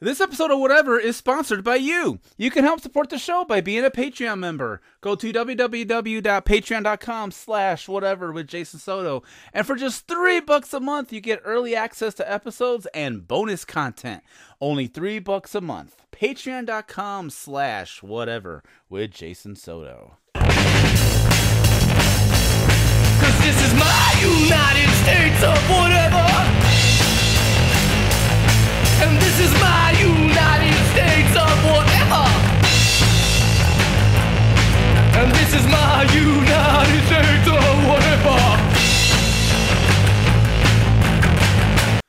This episode of Whatever is sponsored by you. You can help support the show by being a Patreon member. Go to www.patreon.com slash whatever with Jason Soto. And for just three bucks a month, you get early access to episodes and bonus content. Only three bucks a month. Patreon.com slash whatever with Jason Soto. Cause this is my United States of whatever.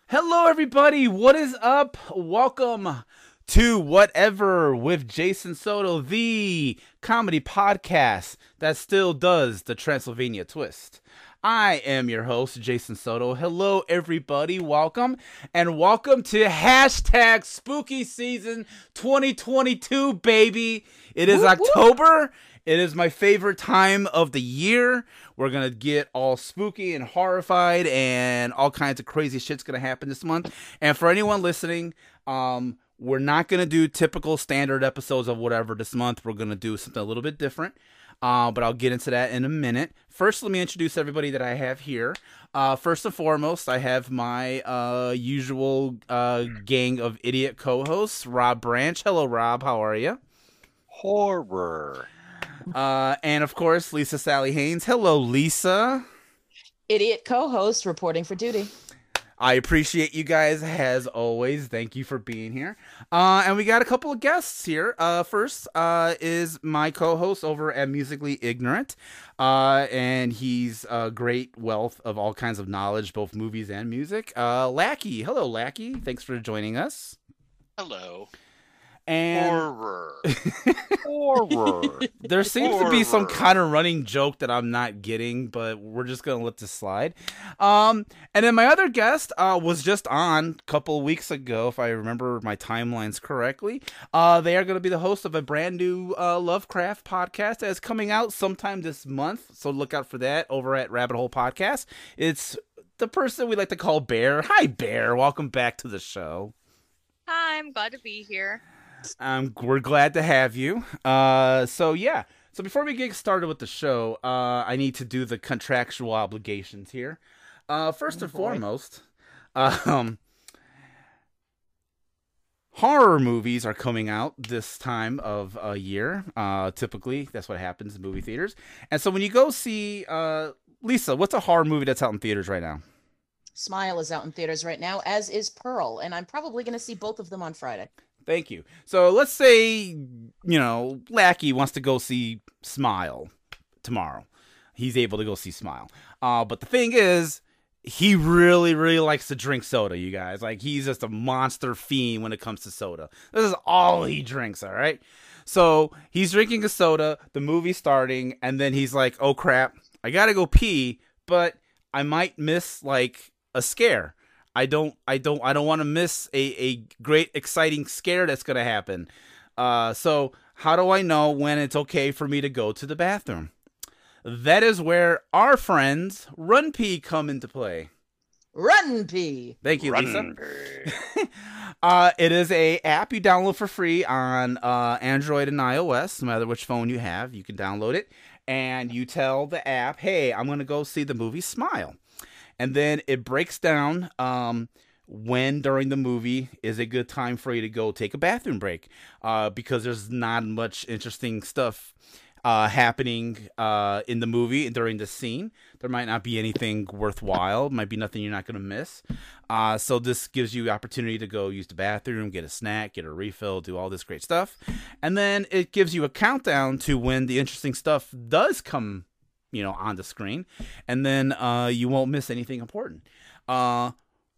Hello, everybody. What is up? Welcome to Whatever with Jason Soto, the comedy podcast that still does the Transylvania twist. I am your host, Jason Soto. Hello, everybody. Welcome. And welcome to hashtag spooky season 2022, baby. It is October. It is my favorite time of the year. We're going to get all spooky and horrified, and all kinds of crazy shit's going to happen this month. And for anyone listening, um, we're not going to do typical standard episodes of whatever this month. We're going to do something a little bit different. Uh, but I'll get into that in a minute. First, let me introduce everybody that I have here. Uh, first and foremost, I have my uh, usual uh, gang of idiot co-hosts, Rob Branch. Hello, Rob. How are you? Horror. Uh, and of course, Lisa Sally Haynes. Hello, Lisa. Idiot co-host reporting for duty. I appreciate you guys as always. Thank you for being here. Uh, and we got a couple of guests here. Uh, first uh, is my co-host over at Musically Ignorant, uh, and he's a great wealth of all kinds of knowledge, both movies and music. Uh, Lackey, hello, Lackey. Thanks for joining us. Hello. And Horror. Horror. there seems to be some kind of running joke that I'm not getting, but we're just gonna let this slide. Um, and then my other guest uh, was just on a couple weeks ago, if I remember my timelines correctly. Uh, they are gonna be the host of a brand new uh, Lovecraft podcast that is coming out sometime this month, so look out for that over at Rabbit Hole Podcast. It's the person we like to call Bear. Hi, Bear. Welcome back to the show. Hi, I'm glad to be here. Um, we're glad to have you. Uh, so yeah. So before we get started with the show, uh, I need to do the contractual obligations here. Uh, first and foremost, um, horror movies are coming out this time of a year. Uh, typically, that's what happens in movie theaters. And so when you go see, uh, Lisa, what's a horror movie that's out in theaters right now? Smile is out in theaters right now, as is Pearl, and I'm probably going to see both of them on Friday. Thank you. So let's say, you know, Lackey wants to go see Smile tomorrow. He's able to go see Smile. Uh, but the thing is, he really, really likes to drink soda, you guys. Like, he's just a monster fiend when it comes to soda. This is all he drinks, all right? So he's drinking a soda, the movie's starting, and then he's like, oh crap, I gotta go pee, but I might miss, like, a scare. I don't I don't I don't want to miss a, a great exciting scare that's gonna happen. Uh, so how do I know when it's okay for me to go to the bathroom? That is where our friends Run Pee come into play. Run, P. Thank you, Lisa. Run. Uh, it is a app you download for free on uh, Android and iOS, no matter which phone you have. You can download it, and you tell the app, "Hey, I'm gonna go see the movie Smile," and then it breaks down um, when during the movie is a good time for you to go take a bathroom break, uh, because there's not much interesting stuff uh, happening uh, in the movie during the scene. There might not be anything worthwhile. Might be nothing you're not going to miss. Uh, so this gives you opportunity to go use the bathroom, get a snack, get a refill, do all this great stuff, and then it gives you a countdown to when the interesting stuff does come, you know, on the screen, and then uh, you won't miss anything important. Uh,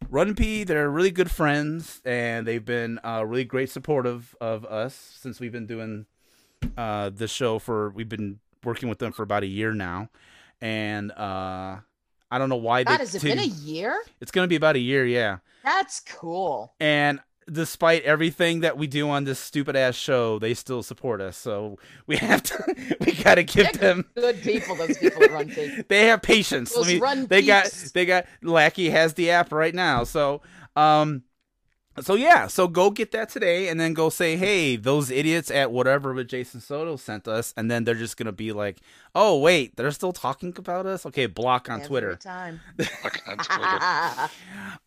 Run and P, they're really good friends, and they've been uh, really great supportive of us since we've been doing uh, this show for. We've been working with them for about a year now, and uh, I don't know why God, they. has it been a year? It's gonna be about a year, yeah. That's cool. And despite everything that we do on this stupid ass show, they still support us. So we have to. We gotta give They're them. good people. Those people at Run P. They have patience. Those Let me, run they got they got Lackey has the app right now. So um so yeah, so go get that today, and then go say, "Hey, those idiots at whatever with Jason Soto sent us," and then they're just gonna be like, "Oh wait, they're still talking about us." Okay, block on Every Twitter. time. Okay, that's Twitter.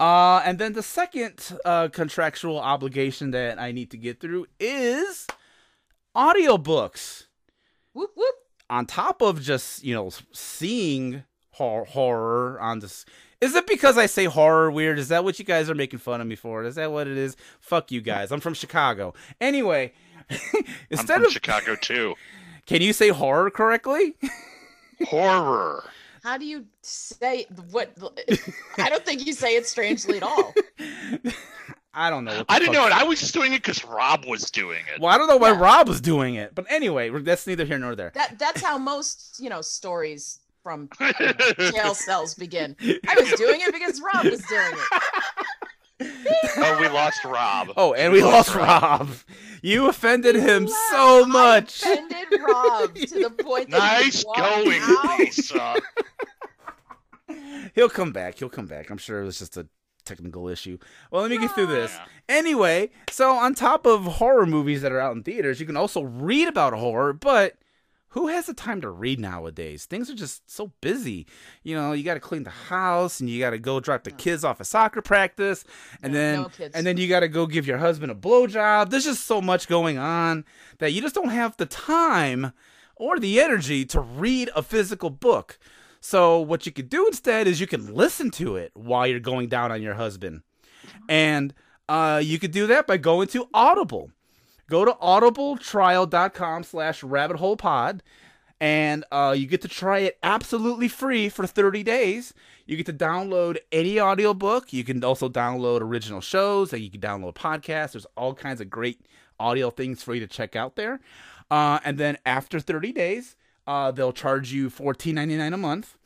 Uh, and then the second uh, contractual obligation that I need to get through is audiobooks. whoop whoop. On top of just you know seeing hor- horror on this. Is it because I say horror weird? Is that what you guys are making fun of me for? Is that what it is? Fuck you guys. I'm from Chicago. Anyway, I'm instead from of Chicago too. can you say horror correctly? Horror. How do you say what? I don't think you say it strangely at all. I don't know. I didn't know it. I was just doing it because Rob was doing it. Well, I don't know why Yeah. Rob was doing it, but anyway, that's neither here nor there. That that's how most you know stories from you know, jail cells begin. I was doing it because Rob was doing it. oh, we lost Rob. Oh, and we lost Rob. You offended him so I much. offended Rob to the point that he Nice walked going, out. Lisa. He'll come back. He'll come back. I'm sure it was just a technical issue. Well, let me get through this. Anyway, so on top of horror movies that are out in theaters, you can also read about horror, but who has the time to read nowadays? Things are just so busy. You know, you got to clean the house and you got to go drop the kids off at soccer practice and No, then no and then you got to go give your husband a blowjob. There's just so much going on that you just don't have the time or the energy to read a physical book. So what you could do instead is you can listen to it while you're going down on your husband. And uh, you could do that by going to Audible. Go to audibletrial.com slash rabbit hole pod and uh, you get to try it absolutely free for 30 days. You get to download any audiobook. You can also download original shows. and You can download podcasts. There's all kinds of great audio things for you to check out there. Uh, and then after 30 days, uh, they'll charge you $14.99 a month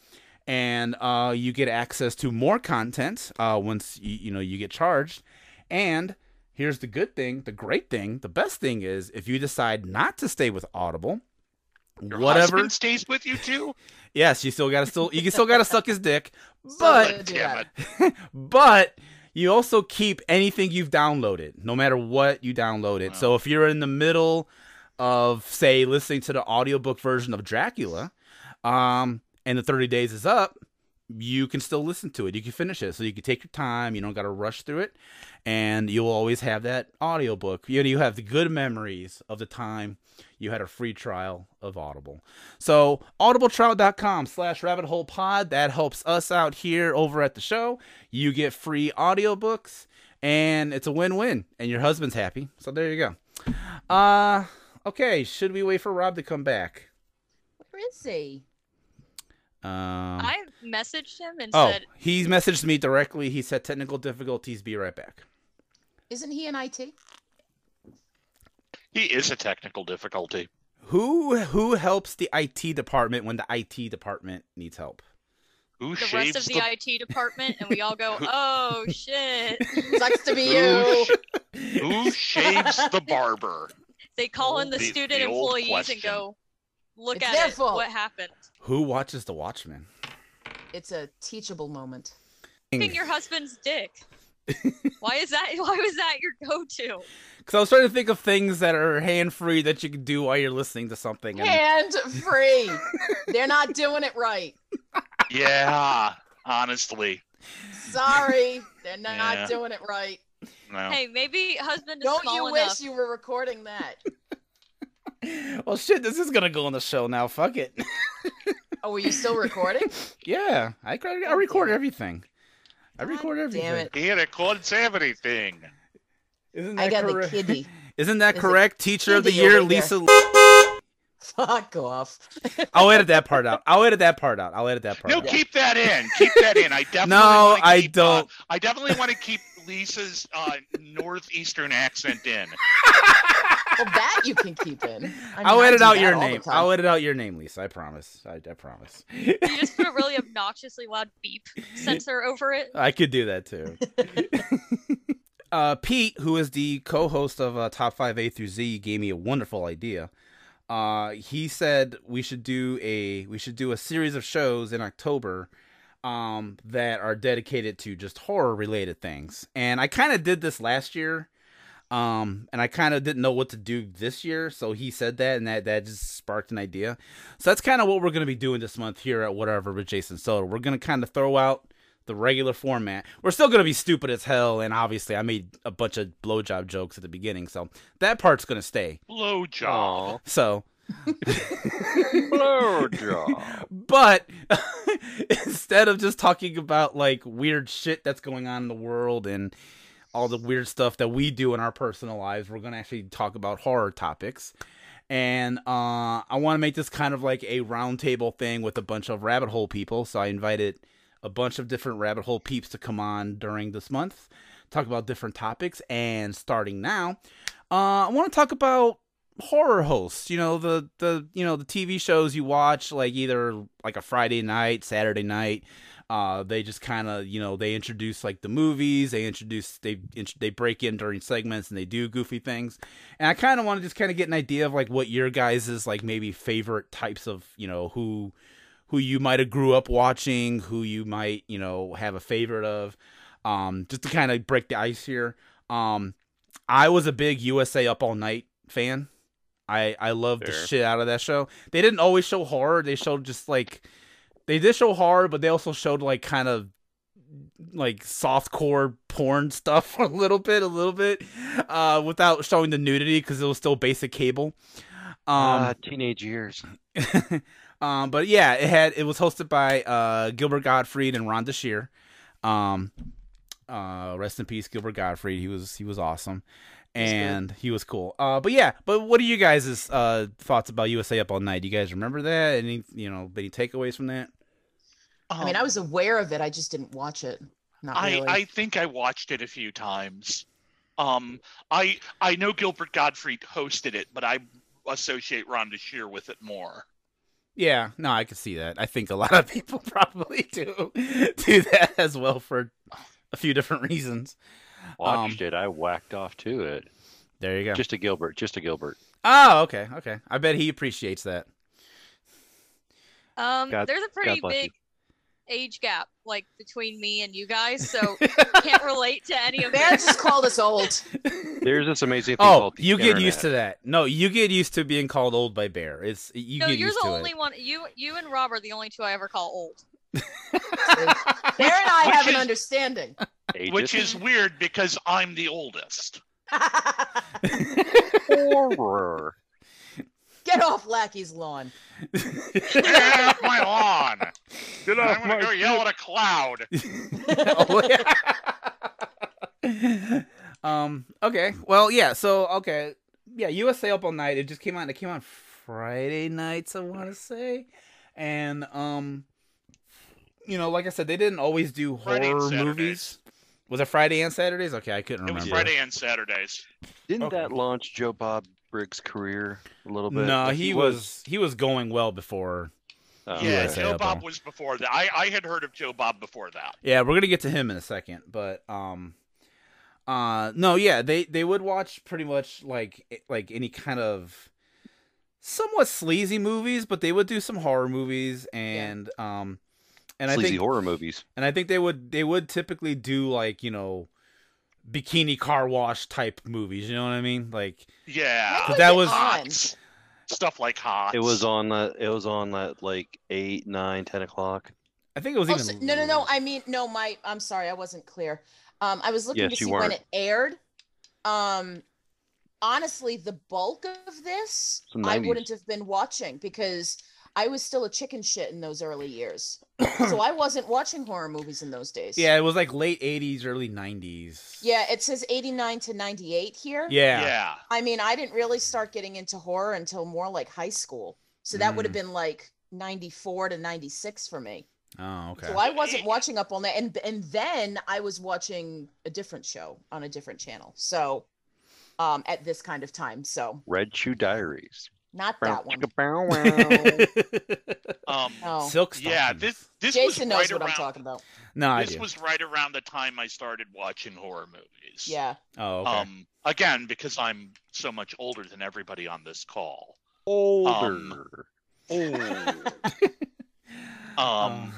and uh, you get access to more content uh, once you, you know you get charged. And here's the good thing, the great thing, the best thing is if you decide not to stay with Audible, Your whatever. husband stays with you too. Yes, you still gotta still you can still gotta suck his dick, but Damn it. but you also keep anything you've downloaded, no matter what you download it. So if you're in the middle of say listening to the audiobook version of Dracula, um, and the 30 days is up, you can still listen to it. You can finish it. So you can take your time, you don't gotta rush through it, and you'll always have that audiobook. You know, you have the good memories of the time you had a free trial of Audible. So audibletrial.com slash rabbit hole pod. That helps us out here over at the show. You get free audiobooks and it's a win-win. And your husband's happy. So there you go. Uh okay, should we wait for Rob to come back? Where is he? Um I messaged him and Oh, said, he's messaged me directly. He said technical difficulties. Be right back. Isn't he in IT? He is a technical difficulty. Who who helps the IT department when the IT department needs help? Who the shaves rest of the, the IT department, and we all go, "Oh shit!" Sucks to be Who you. sh- Who shaves the barber? They call in the, The- student the old employees and go, "Look It's at their it. fault. What happened?" Who watches The Watchmen? It's a teachable moment. Sucking your husband's dick. why is that? Why was that your go-to? Because I was trying to think of things that are hand free that you can do while you're listening to something. And Hand free. They're not doing it right. Yeah, honestly. Sorry, they're not Yeah. doing it right. No. Hey, maybe husband is Don't small you enough. wish you were recording that? well, shit, this is gonna go on the show now. Fuck it. Oh, were you still recording? yeah, I, I God record everything. I God record everything. Damn it. He records everything. Isn't that I got correct? the kiddie. Isn't that correct? Teacher of the year. Lisa. Fuck off. I'll edit that part out. I'll edit that part out. I'll edit that part No, out. keep that in. Keep that in. I definitely No, wanna I keep, don't. Uh, I definitely want to keep Lisa's uh, northeastern accent in. Well, that you can keep in. I mean, I'll I edit out your name. I'll edit out your name, Lisa. I promise. I, I promise. You just put a really obnoxiously loud beep sensor over it. I could do that too. uh, Pete, who is the co-host of uh, Top Five A through Z, gave me a wonderful idea. Uh, he said we should do a we should do a series of shows in October um, that are dedicated to just horror related things. And I kind of did this last year. Um, and I kind of didn't know what to do this year, so he said that, and that that just sparked an idea. So that's kind of what we're gonna be doing this month here at whatever with Jason Soto. We're gonna kind of throw out the regular format. We're still gonna be stupid as hell, and obviously I made a bunch of blowjob jokes at the beginning, so that part's gonna stay. Blowjob. So But instead of just talking about like weird shit that's going on in the world and all the weird stuff that we do in our personal lives, we're gonna actually talk about horror topics. And uh, I want to make this kind of like a roundtable thing with a bunch of rabbit hole people. So I invited a bunch of different rabbit hole peeps to come on during this month, talk about different topics. And starting now, uh, I want to talk about horror hosts you know the the you know the tv shows you watch like either like a friday night saturday night uh they just kind of you know they introduce like the movies they introduce they they break in during segments and they do goofy things. And i kind of want to just kind of get an idea of like what your guys is like maybe favorite types of you know who who you might have grew up watching who you might you know have a favorite of um just to kind of break the ice here. Um i was a big usa up all night fan I I love the shit out of that show. They didn't always show horror. They showed just like they did show horror, but they also showed like kind of like softcore porn stuff a little bit, a little bit, uh, without showing the nudity because it was still basic cable. Ah, Um, teenage years. um, but yeah, it had it was hosted by uh Gilbert Gottfried and Rhonda Shear. Um, uh, rest in peace, Gilbert Gottfried. He was he was awesome, He's good. And he was cool. Uh, but yeah, but what are you guys' uh thoughts about USA Up All Night? Do you guys remember that? Any you know any takeaways from that? I mean, I Um, was aware of it. I just didn't watch it. Not I, really. I think I watched it a few times. Um, I I know Gilbert Gottfried hosted it, but I associate Rhonda Shear with it more. Yeah, no, I can see that. I think a lot of people probably do do that as well for a few different reasons. Watched Um, it. I whacked off to it. There you go. Just a Gilbert. Just a Gilbert. Oh, okay, okay. I bet he appreciates that. Um, God- there's a pretty bless you. big age gap like between me and you guys, so can't relate to any of Bear this. just called us old. There's this amazing thing Oh, called you get used to that. No, you get used to being called old by Bear. It's you get a big no, get you're used the to only one. You, you and Rob are the only two I ever call old. It. Bear and I Which have an is- understanding. Which is weird because I'm the oldest. horror. Get off Lackey's lawn. Get off my lawn! Get I'm gonna go yell at a cloud. Oh, yeah. um. Okay. Well, yeah. So, okay. Yeah. USA Up All Night. It just came out. It came out Friday nights. I want to say, and um, you know, like I said, they didn't always do Friday horror movies. Was it Friday and Saturdays? Okay, I couldn't It remember. It was Friday and Saturdays. Didn't Okay. that launch Joe Bob Briggs' career a little bit? No, Like, he was he was going well before. Oh, yeah, USA Joe Bob All- was before that. I, I had heard of Joe Bob before that. Yeah, we're gonna get to him in a second, but um, uh, no, yeah, they they would watch pretty much like like any kind of somewhat sleazy movies, but they would do some horror movies and um, and I think horror movies. and I think they would they would typically do like you know bikini car wash type movies. You know what I mean? Like Yeah. But that was- Hots. Stuff like hot. It was on that. It was on that like eight, nine, ten o'clock. I think it was Oh, even so- no, no, no. I mean, no. My, I'm sorry, I wasn't clear. Um, I was looking Yes, to see when weren't. it aired. Um, honestly, the bulk of this I wouldn't have been watching because I was still a chicken shit in those early years. So I wasn't watching horror movies in those days. yeah, it was like late '80s, early '90s. Yeah, it says 89 to 98 here. yeah, Yeah. I mean, I didn't really start getting into horror until more like high school. So that would Mm. have been like 94 to 96 for me. Oh, okay. So I wasn't watching up all night, and and then I was watching a different show on a different channel. So, um, at this kind of time, so Red Shoe Diaries. Not that one. Um, No, Silk yeah. This this Jason was right knows what around, I'm talking about. No, I This do. was right around the time I started watching horror movies. Yeah, Oh, okay. Um, again, because I'm so much older than everybody on this call. Older. Um, Um, Um,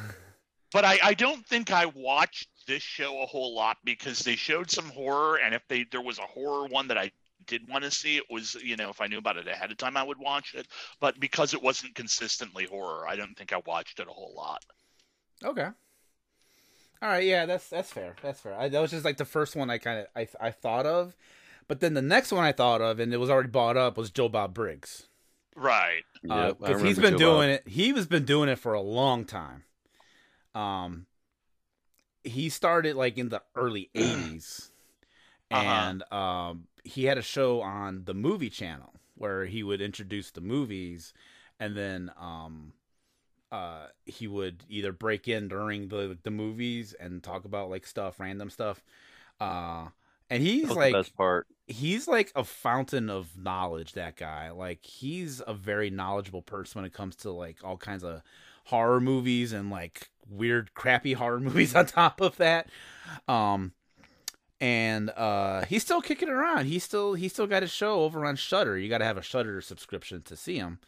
but I, I don't think I watched this show a whole lot because they showed some horror, and if they there was a horror one that I did want to see, it was you know if I knew about it ahead of time, I would watch it. But because it wasn't consistently horror, I don't think I watched it a whole lot. Okay. All right, yeah, that's that's fair. That's fair. I, that was just like the first one I kind of I I thought of, but then the next one I thought of, and it was already bought up, was Joe Bob Briggs. Right. Yep, I because he's remember been Joe doing Bob. it. He was been doing it for a long time. Um, he started like in the early '80s, Uh-huh. and um, he had a show on the Movie Channel where he would introduce the movies, and then um, uh, he would either break in during the the movies and talk about like stuff, random stuff. Uh, and he's That was like the best part. he's like a fountain of knowledge that guy like he's a very knowledgeable person when it comes to like all kinds of horror movies and like weird crappy horror movies on top of that um and uh he's still kicking around he's still he's still got his show over on Shudder you got to have a Shudder subscription to see him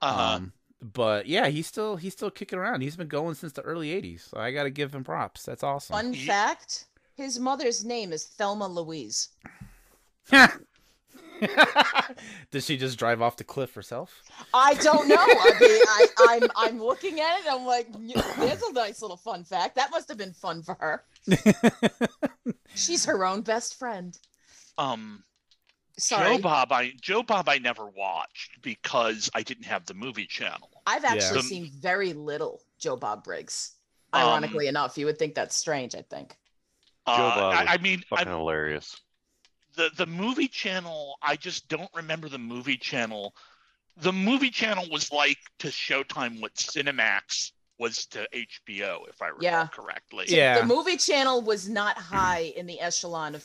Uh-huh. um but yeah he's still he's still kicking around he's been going since the early 80s so i gotta give him props that's awesome Fun fact: his mother's name is Thelma Louise. Did she just drive off the cliff herself? I don't know. I mean, I, I'm I'm looking at it. I'm like, "Y- there's a nice little fun fact. That must have been fun for her. She's her own best friend. um, Sorry, Joe Bob, I Joe Bob, I never watched because I didn't have the movie channel. I've actually Yeah. seen very little Joe Bob Briggs. Um, Ironically enough, you would think that's strange. I think. Uh, Bob I, was I mean, I, Fucking hilarious. the the movie channel i just don't remember the movie channel the movie channel was like to showtime what cinemax was to hbo if i recall Yeah. correctly Yeah. The movie channel was not high in the echelon of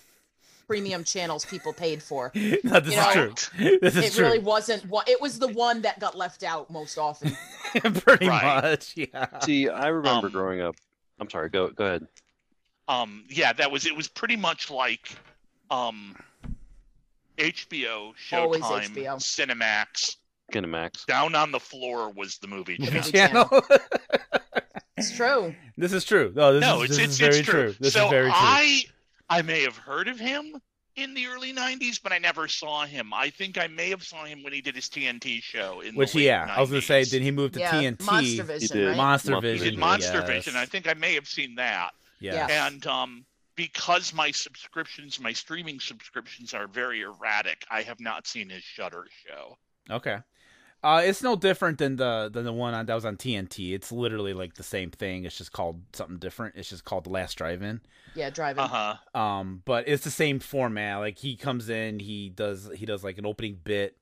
premium channels people paid for. no, this You is know, true. This is It true. really wasn't. one- It was the one that got left out most often. Pretty Right. much, yeah. See, I remember Um, growing up. I'm sorry. Go go ahead. um yeah that was it was pretty much like um hbo showtime HBO. cinemax Cinemax. down on the floor was the movie Movie channel channel. It's true. this is true. No, this no is, it's this it's, is very it's true, This so is very true. i i may have heard of him in the early 90s but i never saw him i think i may have saw him when he did his tnt show in Which, the late yeah, I was gonna say, did he move to yeah, TNT? Monster Vision, right? Monster Monster Vision. he did monster yes. vision i think i may have seen that Yes. Yeah. and um because my subscriptions my streaming subscriptions are very erratic i have not seen his Shudder show Okay. Uh, it's no different than the than the one on, that was on TNT. It's literally like the same thing. It's just called something different. It's just called The Last Drive-In. Yeah, driving. uh-huh um but it's the same format like he comes in he does he does like an opening bit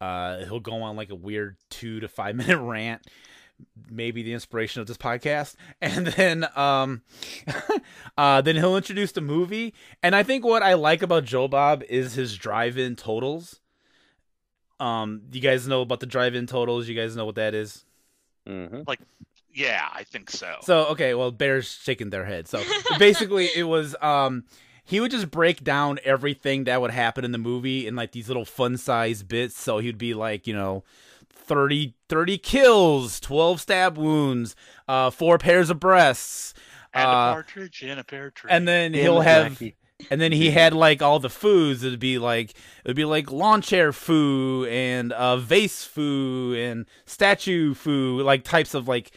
uh he'll go on like a weird two to five minute rant maybe the inspiration of this podcast and then um uh then he'll introduce the movie and i think what i like about joe bob is his drive-in totals um you guys know about the drive-in totals you guys know what that is hmm yeah i think so so okay, well, Bear's shaking their head. So basically, it was um, he would just break down everything that would happen in the movie in like these little fun-sized bits. So he'd be like, you know, 30, 30 kills, twelve stab wounds, uh, four pairs of breasts, and a uh, partridge in a pear tree and then he'll it, have. Jackie. And then he had like all the foods. It'd be like it'd be like lawn chair foo and uh, vase foo and statue foo, like types of like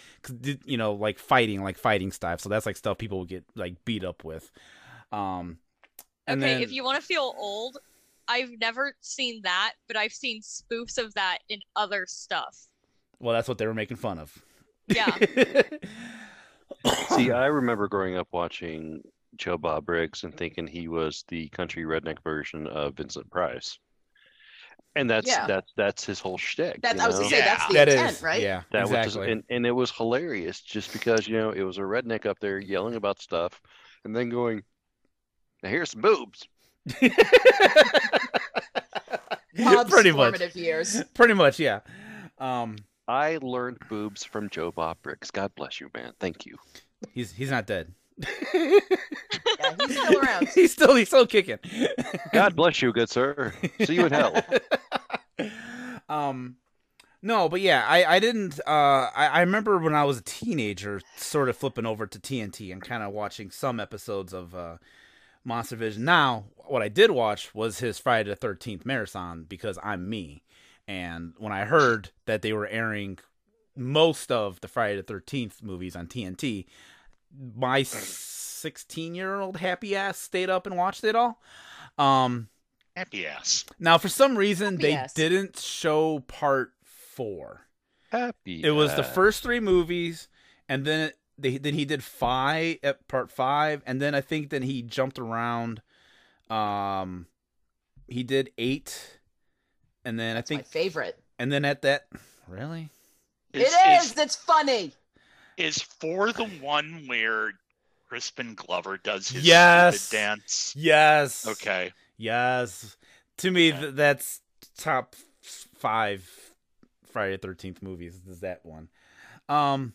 you know like fighting, like fighting stuff. So that's like stuff people would get like beat up with. Um, and okay, then if you want to feel old, I've never seen that, but I've seen spoofs of that in other stuff. well, that's what they were making fun of. Yeah. See, I remember growing up watching Joe Bob Briggs and thinking he was the country redneck version of Vincent Price. And that's Yeah. that's that's his whole shtick. That you I was know? gonna say that's the that intent, is right? yeah, That was exactly. just, and, and it was hilarious just because, you know, it was a redneck up there yelling about stuff and then going, now here's some boobs. Bob's Pretty much. years. Pretty much, yeah. Um, I learned boobs from Joe Bob Briggs. God bless you, man. Thank you. he's he's not dead. Yeah, he's still around. he's still he's still kicking. God bless you, good sir. See you in hell. um No, but yeah, I I didn't. Uh, I I remember when I was a teenager, sort of flipping over to TNT and kind of watching some episodes of uh, Monster Vision. Now, what I did watch was his Friday the Thirteenth marathon because I'm me, and when I heard that they were airing most of the Friday the Thirteenth movies on TNT, my sixteen year old happy ass stayed up and watched it all. Um, Happy ass. now for some reason Happy they ass. didn't show part four. Happy. It was the first three movies, and then it, they then he did five at part five, and then I think then he jumped around. Um, he did eight, and then I My think, favorite. and then at that, really, Is, it is. It's funny. Is, for the one where Crispin Glover does his Yes. dance. yes, Okay. yes. To me, th- that's top five Friday Thirteenth movies. Is that one? Um,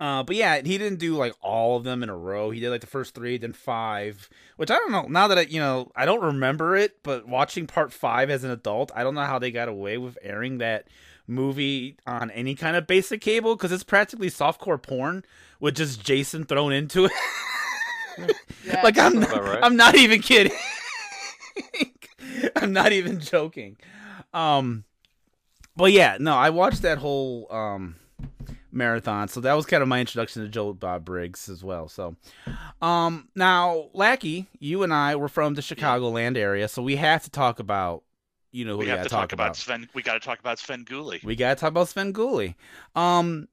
uh, but yeah, he didn't do like all of them in a row. He did like the first three, then five. Which I don't know. Now that I, you know, I don't remember it, but watching part five as an adult, I don't know how they got away with airing that movie on any kind of basic cable because it's practically softcore porn with just Jason thrown into it. Yeah, like I'm, not, right. I'm not even kidding. I'm not even joking. Um, but yeah, no, I watched that whole um marathon, so that was kind of my introduction to Joe Bob Briggs as well. So, um, now Lackey, you and I were from the Chicagoland area, so we have to talk about you know who We we, have to talk about Sven. We got to talk about Svengoolie. we gotta talk about Svengoolie. Um,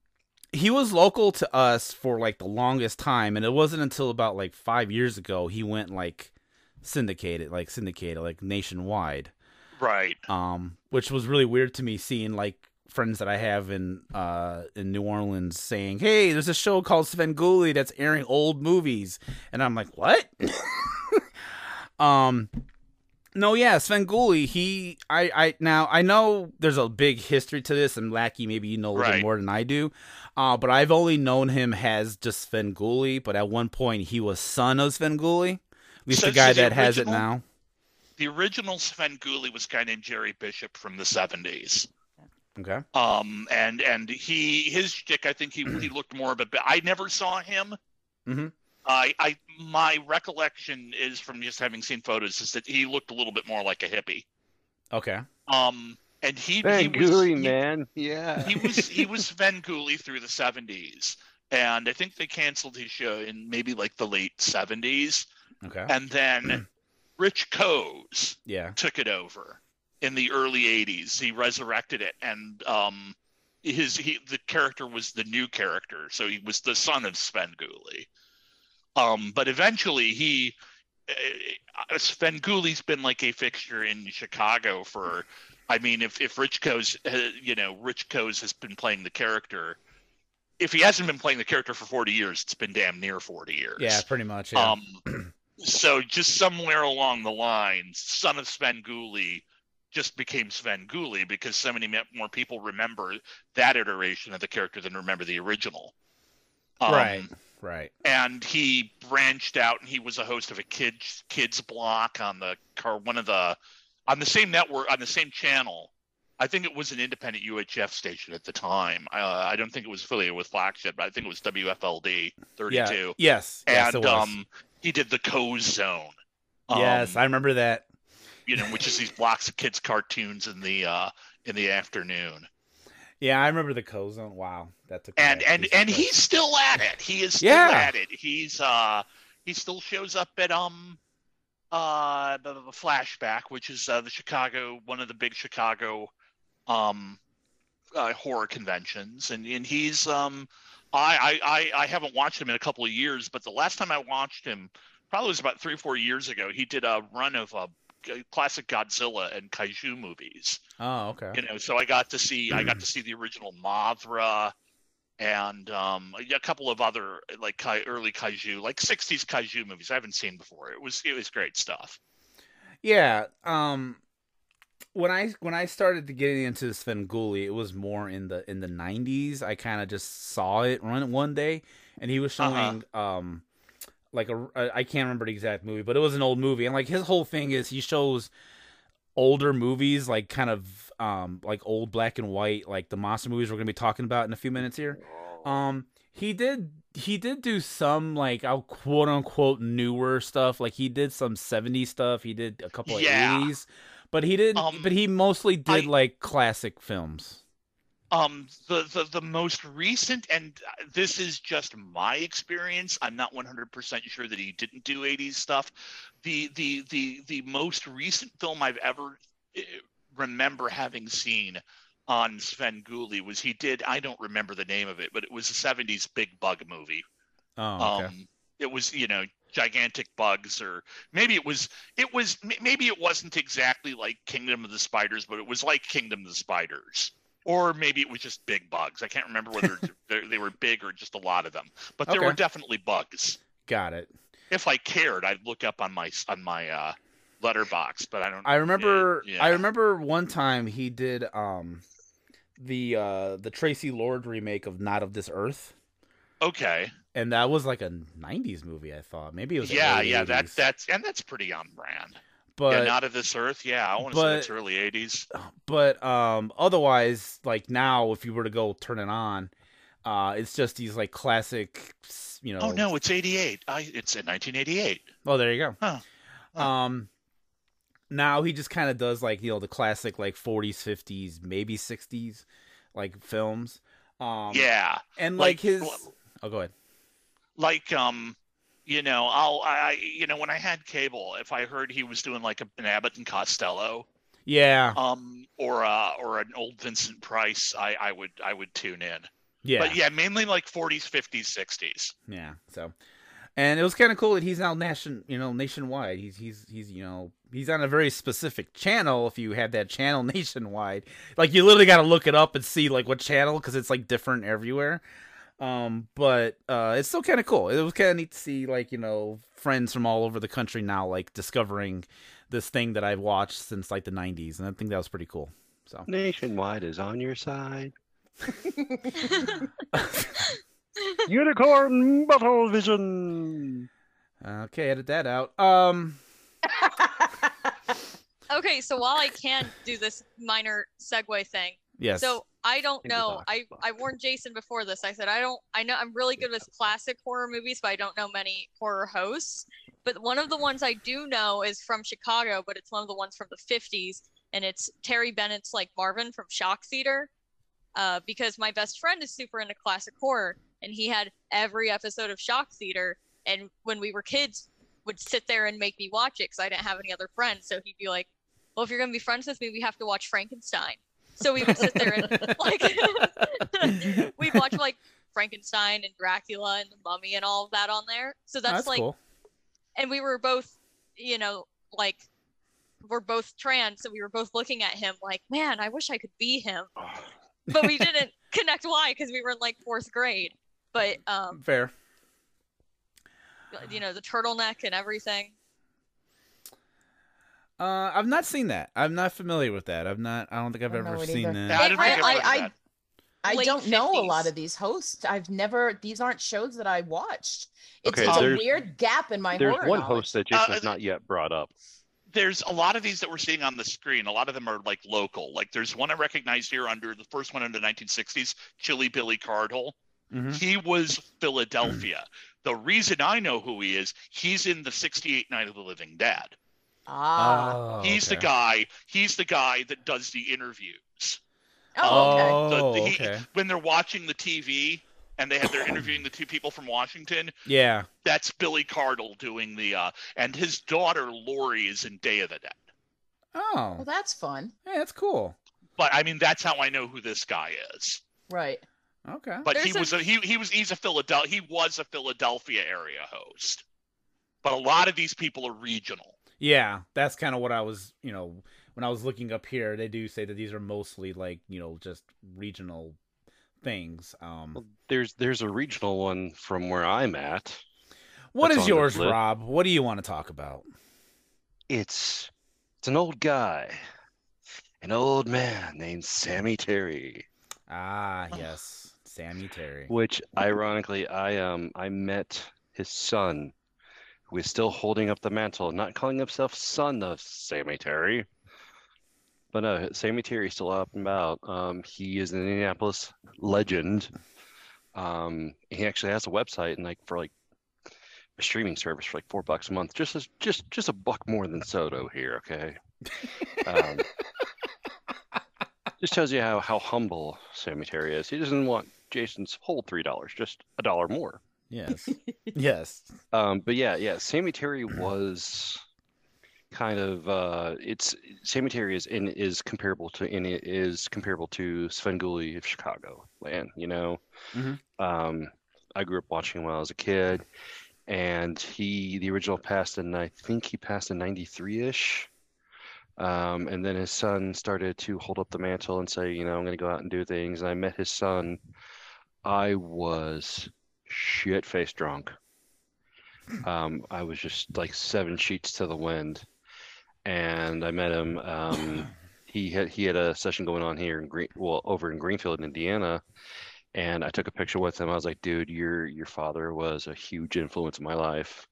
he was local to us for like the longest time, and it wasn't until about like five years ago he went like syndicated, like syndicated, like nationwide. Right. Um, which was really weird to me seeing like friends that I have in uh in New Orleans saying, "Hey, there's a show called Svengoolie that's airing old movies," and I'm like, "What?" um. No, yeah, Svengoolie, he I I now I know there's a big history to this and Lackey maybe you know a little Right. more than I do. Uh but I've only known him as just Svengoolie, but at one point he was son of Svengoolie. At least So- the guy so the that has it now. The original Svengoolie was a guy named Jerry Bishop from the '70s. Okay. Um, and and he his shtick, I think he he looked more of a. I never saw him. Mhm. I I my recollection is from just having seen photos is that he looked a little bit more like a hippie. Okay. Um, and he he Van was Gulli, he- man. Yeah. he was he was Svengoolie through the '70s, and I think they canceled his show in maybe like the late '70s, Okay. and then Rich Koz Yeah. took it over in the early 80s he resurrected it and um his he the character was the new character so he was the son of Svengoolie um but eventually he uh, Svengoolie's been like a fixture in Chicago for I mean if if Rich Koz uh, you know Rich has been playing the character if he hasn't been playing the character for 40 years it's been damn near 40 years Yeah, pretty much. Yeah. um, so just somewhere along the line, son of Svengoolie just became Svengoolie because so many more people remember that iteration of the character than remember the original. Um, right. Right. And he branched out, and he was a host of a kids kids block on the car, one of the on the same network on the same channel. I think it was an independent UHF station at the time. Uh, I don't think it was affiliated with Flagship, but I think it was WFLD 32 Yeah. Yes. Yes, and was. um, he did the Koz Zone. yes, um, I remember that. you know, which is these blocks of kids' cartoons in the uh, in the afternoon. Yeah, I remember the Koz Zone. Wow, that took. And and and he's still at it. He is still Yeah. at it. He's uh he still shows up at um uh the, the flashback, which is uh, the Chicago one of the big Chicago um uh, horror conventions, and and he's um I, I I haven't watched him in a couple of years, but the last time I watched him probably was about three or four years ago. He did a run of uh, classic Godzilla and kaiju movies Oh, okay. you know so i got to see i got to see the original mothra and um, a couple of other like kai, early kaiju like 60s kaiju movies i haven't seen before it was it was great stuff Yeah. Um, when I when I started to get into Svengoolie, it was more in the in the '90s. I kind of just saw it run one day, and he was showing um like a a- I can't remember the exact movie, but it was an old movie, and like his whole thing is he shows older movies like kind of um like old black and white like the monster movies we're gonna be talking about in a few minutes here. Um, he did he did do some like I'll quote unquote newer stuff. Like he did some '70s stuff. He did a couple of Yeah. '80s, but he did. Um, but he mostly did I- like classic films. Um, the, the the most recent, and uh, this is just my experience. I'm not 100% sure that he didn't do 80s stuff. The the the the most recent film I've ever uh, remember having seen on Svengoolie was he did. I don't remember the name of it, but it was a 70s big bug movie. Oh, okay. Um, it was you know gigantic bugs, or maybe it was it was maybe it wasn't exactly like Kingdom of the Spiders, but it was like Kingdom of the Spiders. Or maybe it was just big bugs. I can't remember whether they they were big or just a lot of them. But there Okay. were definitely bugs. Got it. If I cared, I'd look up on my on my uh, Letterboxd. But I don't. I remember. yeah. I remember one time he did um the uh the Tracy Lord remake of Not of This Earth, Okay. and that was like a '90s movie. I thought maybe it was Yeah, yeah. That 80s. that's and that's pretty on brand. But yeah, not of this earth. Yeah, I want to say that's early '80s. but um otherwise like now if you were to go turn it on uh it's just these like classic you know Oh no, it's '88. I it's in 1988. oh there you go Huh. Huh. um now he just kind of does like you know the classic like 40s 50s maybe 60s like films um yeah. and like, like, his well- oh go ahead like um you know i'll i you know when i had cable if i heard he was doing like a, an abbott and costello yeah um or uh or an old vincent price i i would i would tune in yeah but yeah mainly like 40s 50s 60s Yeah. So, and it was kind of cool that he's now nation, you know, nationwide. He's he's he's you know he's on a very specific channel. If you have that channel nationwide, like you literally got to look it up and see like what channel because it's like different everywhere. Um, but uh, it's still kind of cool. It was kind of neat to see like you know friends from all over the country now like discovering this thing that I've watched since like the '90s, and I think that was pretty cool. So. Nationwide is on your side. Unicorn Battle Vision. Okay, edit that out. Um, Okay, so while I can do this minor segue thing, yes. so I don't know. I I warned Jason before this. I said I don't. I know I'm really good with classic horror movies, but I don't know many horror hosts. But one of the ones I do know is from Chicago, but it's one of the ones from the 50s, and it's Terry Bennett's like Marvin from Shock Theater. Uh, because my best friend is super into classic horror, and he had every episode of Shock Theater. And when we were kids, would sit there and make me watch it because I didn't have any other friends. So he'd be like, "Well, if you're gonna be friends with me, we have to watch Frankenstein." So we would sit there and like we'd watch like Frankenstein and Dracula and the Mummy and all of that on there. So that's, that's like, cool. and we were both, you know, like we're both trans, so we were both looking at him like, man, I wish I could be him, but we didn't connect why because we were in like fourth grade. But um, Fair. you know, the turtleneck and everything. Uh, I've not seen that. I'm not familiar with that. I've not. I don't think I've Don't ever seen either. Yeah, I I- I've I- I- that. I don't know a lot of these hosts. I've never. These aren't shows that I watched. It's, Okay, it's a weird gap in my There's horror one knowledge. host that Jason Uh, has not yet brought up. there's a lot of these that we're seeing on the screen. A lot of them are like local. Like there's one I recognize here under the first one in the 1960s, Chilly Billy Cardille. Mhm. He was Philadelphia. the reason I know who he is, he's in the 68 Night of the Living Dead. Ah. Oh, he's the guy. He's the guy that does the interviews. oh, okay. Oh, The- the- he- okay. When they're watching the TV and they have they're interviewing the two people from Washington, Yeah. that's Billy Cardille doing the uh and his daughter Lori is in Day of the Dead. Oh, Well, that's fun. hey, that's cool. But I mean that's how I know who this guy is. Right. Okay. But he There's a- was a, he he was he's a Philadelphia he was a Philadelphia area host. But a lot of these people are regional. Yeah, that's kind of what I was. You know, when I was looking up here, they do say that these are mostly like you know just regional things. Um, There's there's a regional one from where I'm at. what is yours. Rob? What do you want to talk about? It's it's an old guy, an old man named Sammy Terry. Ah, yes, Sammy Terry. Which ironically, I um I met his son, who is still holding up the mantle, not calling himself son of Sammy Terry, But no, Sammy Terry's still up and about. Um, he is an Indianapolis legend. Um, he actually has a website and like for like a streaming service for like four bucks a month. Just as, just just a buck more than Soto here, okay? Um, just tells you how how humble Sammy Terry is. He doesn't want Jason's whole three dollars, just a dollar more. Yes. yes. Um, but yeah, yeah, Sammy Terry was kind of uh, it's Sammy Terry is in is comparable to in is comparable to Sven Svengoolie of Chicago land. You know, Mhm. um, I grew up watching him when I was a kid, and he the original passed in I think he passed in '93 ish. Um, and then his son started to hold up the mantle and say, you know, I'm going to go out and do things. And I met his son. I was shit faced drunk. Um, I was just like seven sheets to the wind, and I met him. Um, he had he had a session going on here in Green, well, over in Greenfield, Indiana, and I took a picture with him. I was like, "Dude, your your father was a huge influence in my life."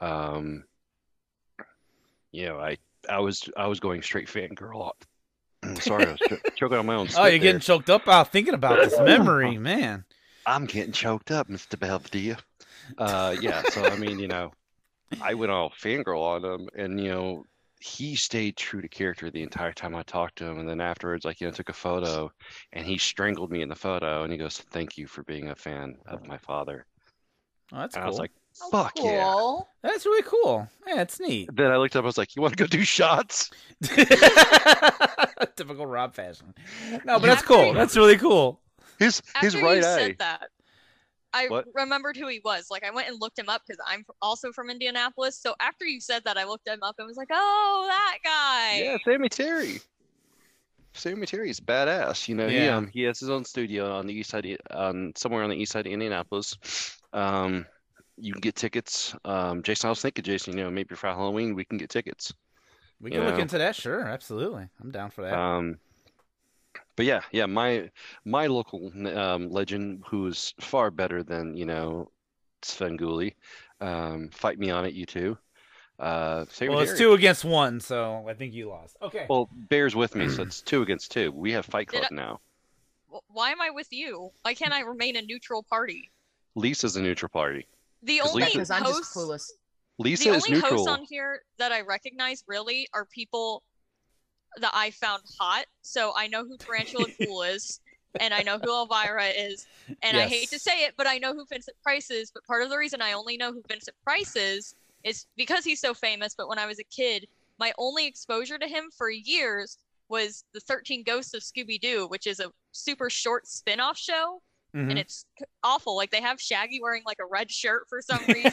Um, you know, I I was I was going straight fangirl. Sorry, I was cho- choking on my own. Oh, you're there. getting choked up out thinking about this memory, man. I'm getting choked up, Mr. Belvedere. Uh, yeah, so I mean, you know, I went all fangirl on him, and you know, he stayed true to character the entire time I talked to him. And then afterwards, like, you know, took a photo, and he strangled me in the photo, and he goes, "Thank you for being a fan of my father." Oh, that's And cool. I was like, Oh, "Fuck yeah!" that's really cool. Yeah, it's neat. Then I looked up, I was like, "You want to go do shots?" Typical Rob fashion. No, but that's cool. That's really cool. His his After right you eye. said that, I What? remembered who he was. Like I went and looked him up because I'm also from Indianapolis. So after you said that, I looked him up and was like, "Oh, that guy." Yeah, Sammy Terry. Sammy Terry is badass. You know, he Yeah. um he has his own studio on the east side, of- um somewhere on the east side of Indianapolis. Um, you can get tickets. Um, Jason, I was thinking, Jason, you know, maybe for Halloween we can get tickets. We You can look know. into that. Sure, absolutely. I'm down for that. Um, but yeah, yeah, my my local um legend, who's far better than you know Svengoolie. Um, fight me on it, you two. Uh, Sammy well, it's Terry. two against one, so I think you lost. Okay. Well, bears with me, so it's two against two. We have Fight Club I- now. Why am I with you? Why can't I remain a neutral party? Lisa's a neutral party. The only Lisa- Because I'm just hosts, clueless. Lisa the is only hosts neutral. on here that I recognize really are people that I found hot. So I know who Tarantula Cool is, and I know who Elvira is, and I hate to say it, but I know who Vincent Price is. But part of the reason I only know who Vincent Price is is because he's so famous. But when I was a kid, my only exposure to him for years was the 13 Ghosts of Scooby Doo, which is a super short spin off show. Mhm. And it's awful. Like they have Shaggy wearing like a red shirt for some reason.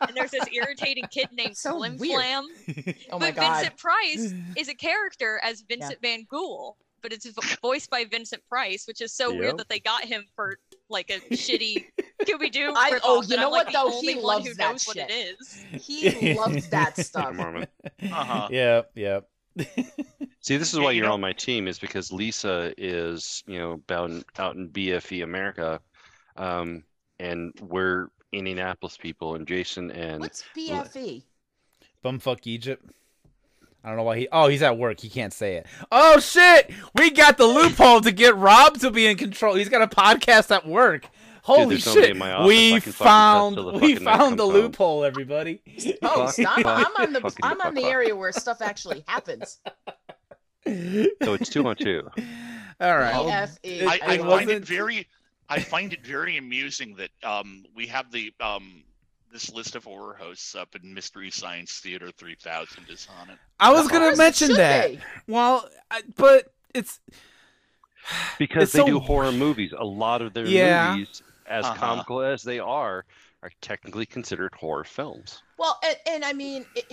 and there's this irritating kid named So Flim weird. Flam. Oh my but god. Vincent Price is a character as Vincent Van Ghoul, but it's voiced by Vincent Price, which is so Yep. weird that they got him for like a shitty Scooby Doo. I- oh, you know what, though? He The only one who loves that knows what shit. it is. He loves that stuff. Mormon. Uh-huh. Yep, yep. See, this is why you you're on my team, is because Lisa is, you know, bound out in BFE America, um, and we're Indianapolis people, and Jason and What's BFE? Bumfuck Egypt. I don't know why he. Oh, he's at work. He can't say it. Oh shit! We got the loophole to get Rob to be in control. He's got a podcast at work. Holy there's nobody shit! my. We I can fucking found the we found the home. loophole, everybody. Oh, stop! I'm on the I'm on the area where stuff actually happens. So it's two on two. All right. BFE. I, I find it very I find it very amusing that um, we have the um, this list of horror hosts up and Mystery Science Theater 3000 is on it. I was gonna mention that. be. Well, I, but it's Because It's they so- do horror movies. A lot of their Yeah. movies, as Uh-huh. comical as they are, are technically considered horror films. Well, and, and I mean, it,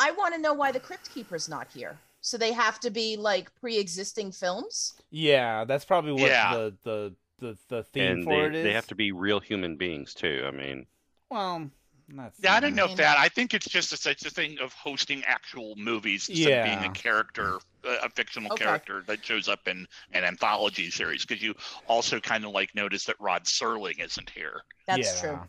I want to know why the Crypt Keeper's not here. So they have to be like pre-existing films. yeah. That's probably what Yeah. the the the the theme and for they, it is. they have to be real human beings too. I mean, Well, that's Yeah, I don't know mean- if that. I think it's just a, such a thing of hosting actual movies instead of being a character, a a fictional Okay. character that shows up in an anthology series. Because you also kind of like notice that Rod Serling isn't here. That's true.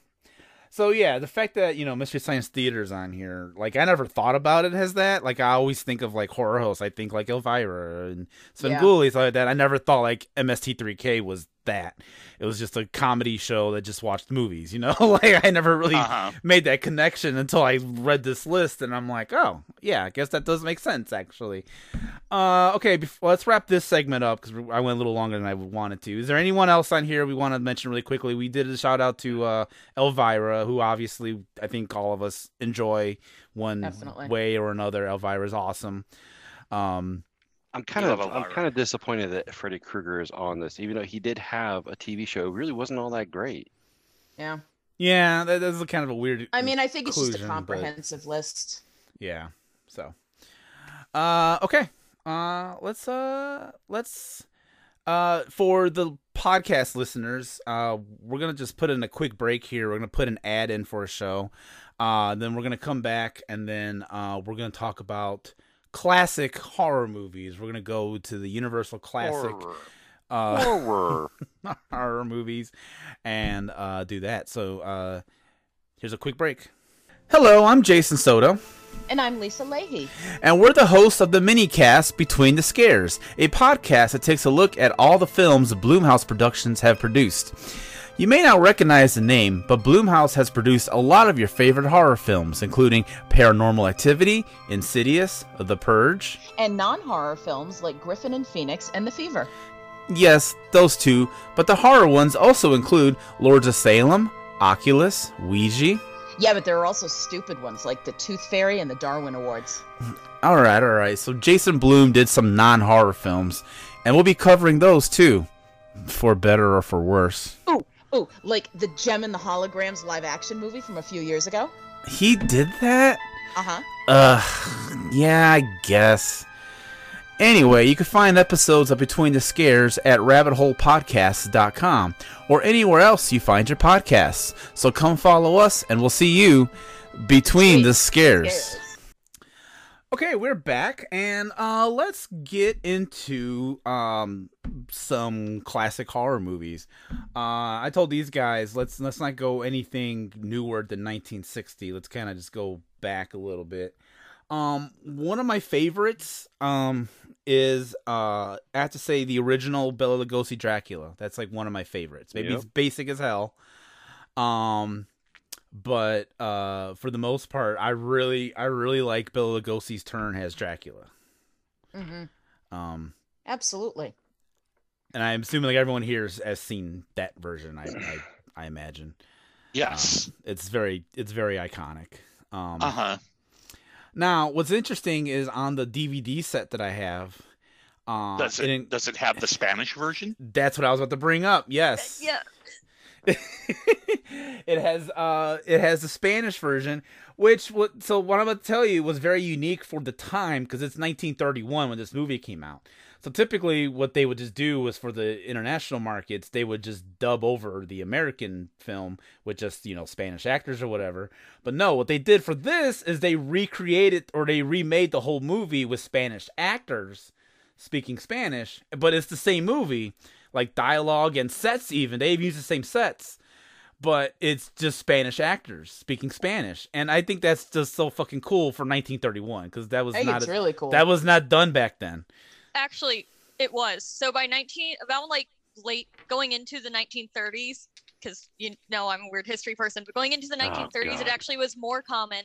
So yeah, the fact that you know Mystery Science Theater's on here, like I never thought about it as that. Like I always think of like horror hosts. I think like Elvira and Yeah. Svengoolie, stuff like that. I never thought like MST3K was that. It was just a comedy show that just watched movies. You know, like I never really Uh-huh. made that connection until I read this list, and I'm like, oh yeah, I guess that does make sense actually. Uh, okay, bef- let's wrap this segment up because I went a little longer than I wanted to. Is there anyone else on here we want to mention really quickly? We did a shout out to uh, Elvira, who obviously I think all of us enjoy one Definitely. way or another. Elvira's awesome. Um, I'm kind We of I'm kind of disappointed that Freddy Krueger is on this, even though he did have a TV show. It really wasn't all that great. Yeah. yeah, that, that's a kind of a weird. I mean, I think it's just a Conclusion, but- comprehensive list. Yeah. So, uh, okay. Uh, let's uh, let's uh, for the podcast listeners, uh, we're gonna just put in a quick break here. We're gonna put an ad in for a show. Uh, then we're gonna come back and then uh, we're gonna talk about classic horror movies. We're gonna go to the Universal classic Horror. uh, Horror. horror movies and uh, do that. So uh, here's a quick break. Hello, I'm Jason Soto. And I'm Lisa Leahy. And we're the hosts of the minicast Between the Scares, a podcast that takes a look at all the films Blumhouse Productions have produced. You may not recognize the name, but Blumhouse has produced a lot of your favorite horror films, including Paranormal Activity, Insidious, The Purge. And non horror films like Griffin and Phoenix and The Fever. Yes, those two, but the horror ones also include Lords of Salem, Oculus, Ouija. Yeah, but there are also stupid ones like The Tooth Fairy and the Darwin Awards. Alright, alright, so Jason Blum did some non horror films, and we'll be covering those too, for better or for worse. Oh, like the Jem and the Holograms live action movie from a few years ago. He did that? Uh huh. Uh, yeah, I guess. Anyway, you can find episodes of Between the Scares at rabbitholepodcasts.com or anywhere else you find your podcasts. So come follow us and we'll see you between the scares. Okay, we're back and uh let's get into um some classic horror movies. Uh I told these guys let's let's not go anything newer than 1960. Let's kind of just go back a little bit. Um one of my favorites um is uh I have to say the original Bela Lugosi Dracula. That's like one of my favorites. Maybe Yep. it's basic as hell. Um but uh for the most part I really I really like Bela Lugosi's turn as Dracula. hmm Um Absolutely. and I'm assuming like everyone here has, has seen that version. I I, I imagine. Yes. Um, it's very it's very iconic. Um, Uh huh. Now, what's interesting is on the DVD set that I have. Uh, Does it it in- does it have the Spanish version? that's what I was about to bring up. Yes. Yeah. it has uh it has the Spanish version, which what so what I'm going to tell you was very unique for the time because it's 1931 when this movie came out. So typically, what they would just do was for the international markets, they would just dub over the American film with just you know Spanish actors or whatever. But no, what they did for this is they recreated or they remade the whole movie with Spanish actors speaking Spanish, but it's the same movie, like dialogue and sets. Even they even use the same sets, but it's just Spanish actors speaking Spanish, and I think that's just so fucking cool for 1931 because that was I think not it's really cool. that was not done back then. Actually, it was. So by 19, about like late going into the 1930s, because you know I'm a weird history person, but going into the Oh, 1930s, it actually was more common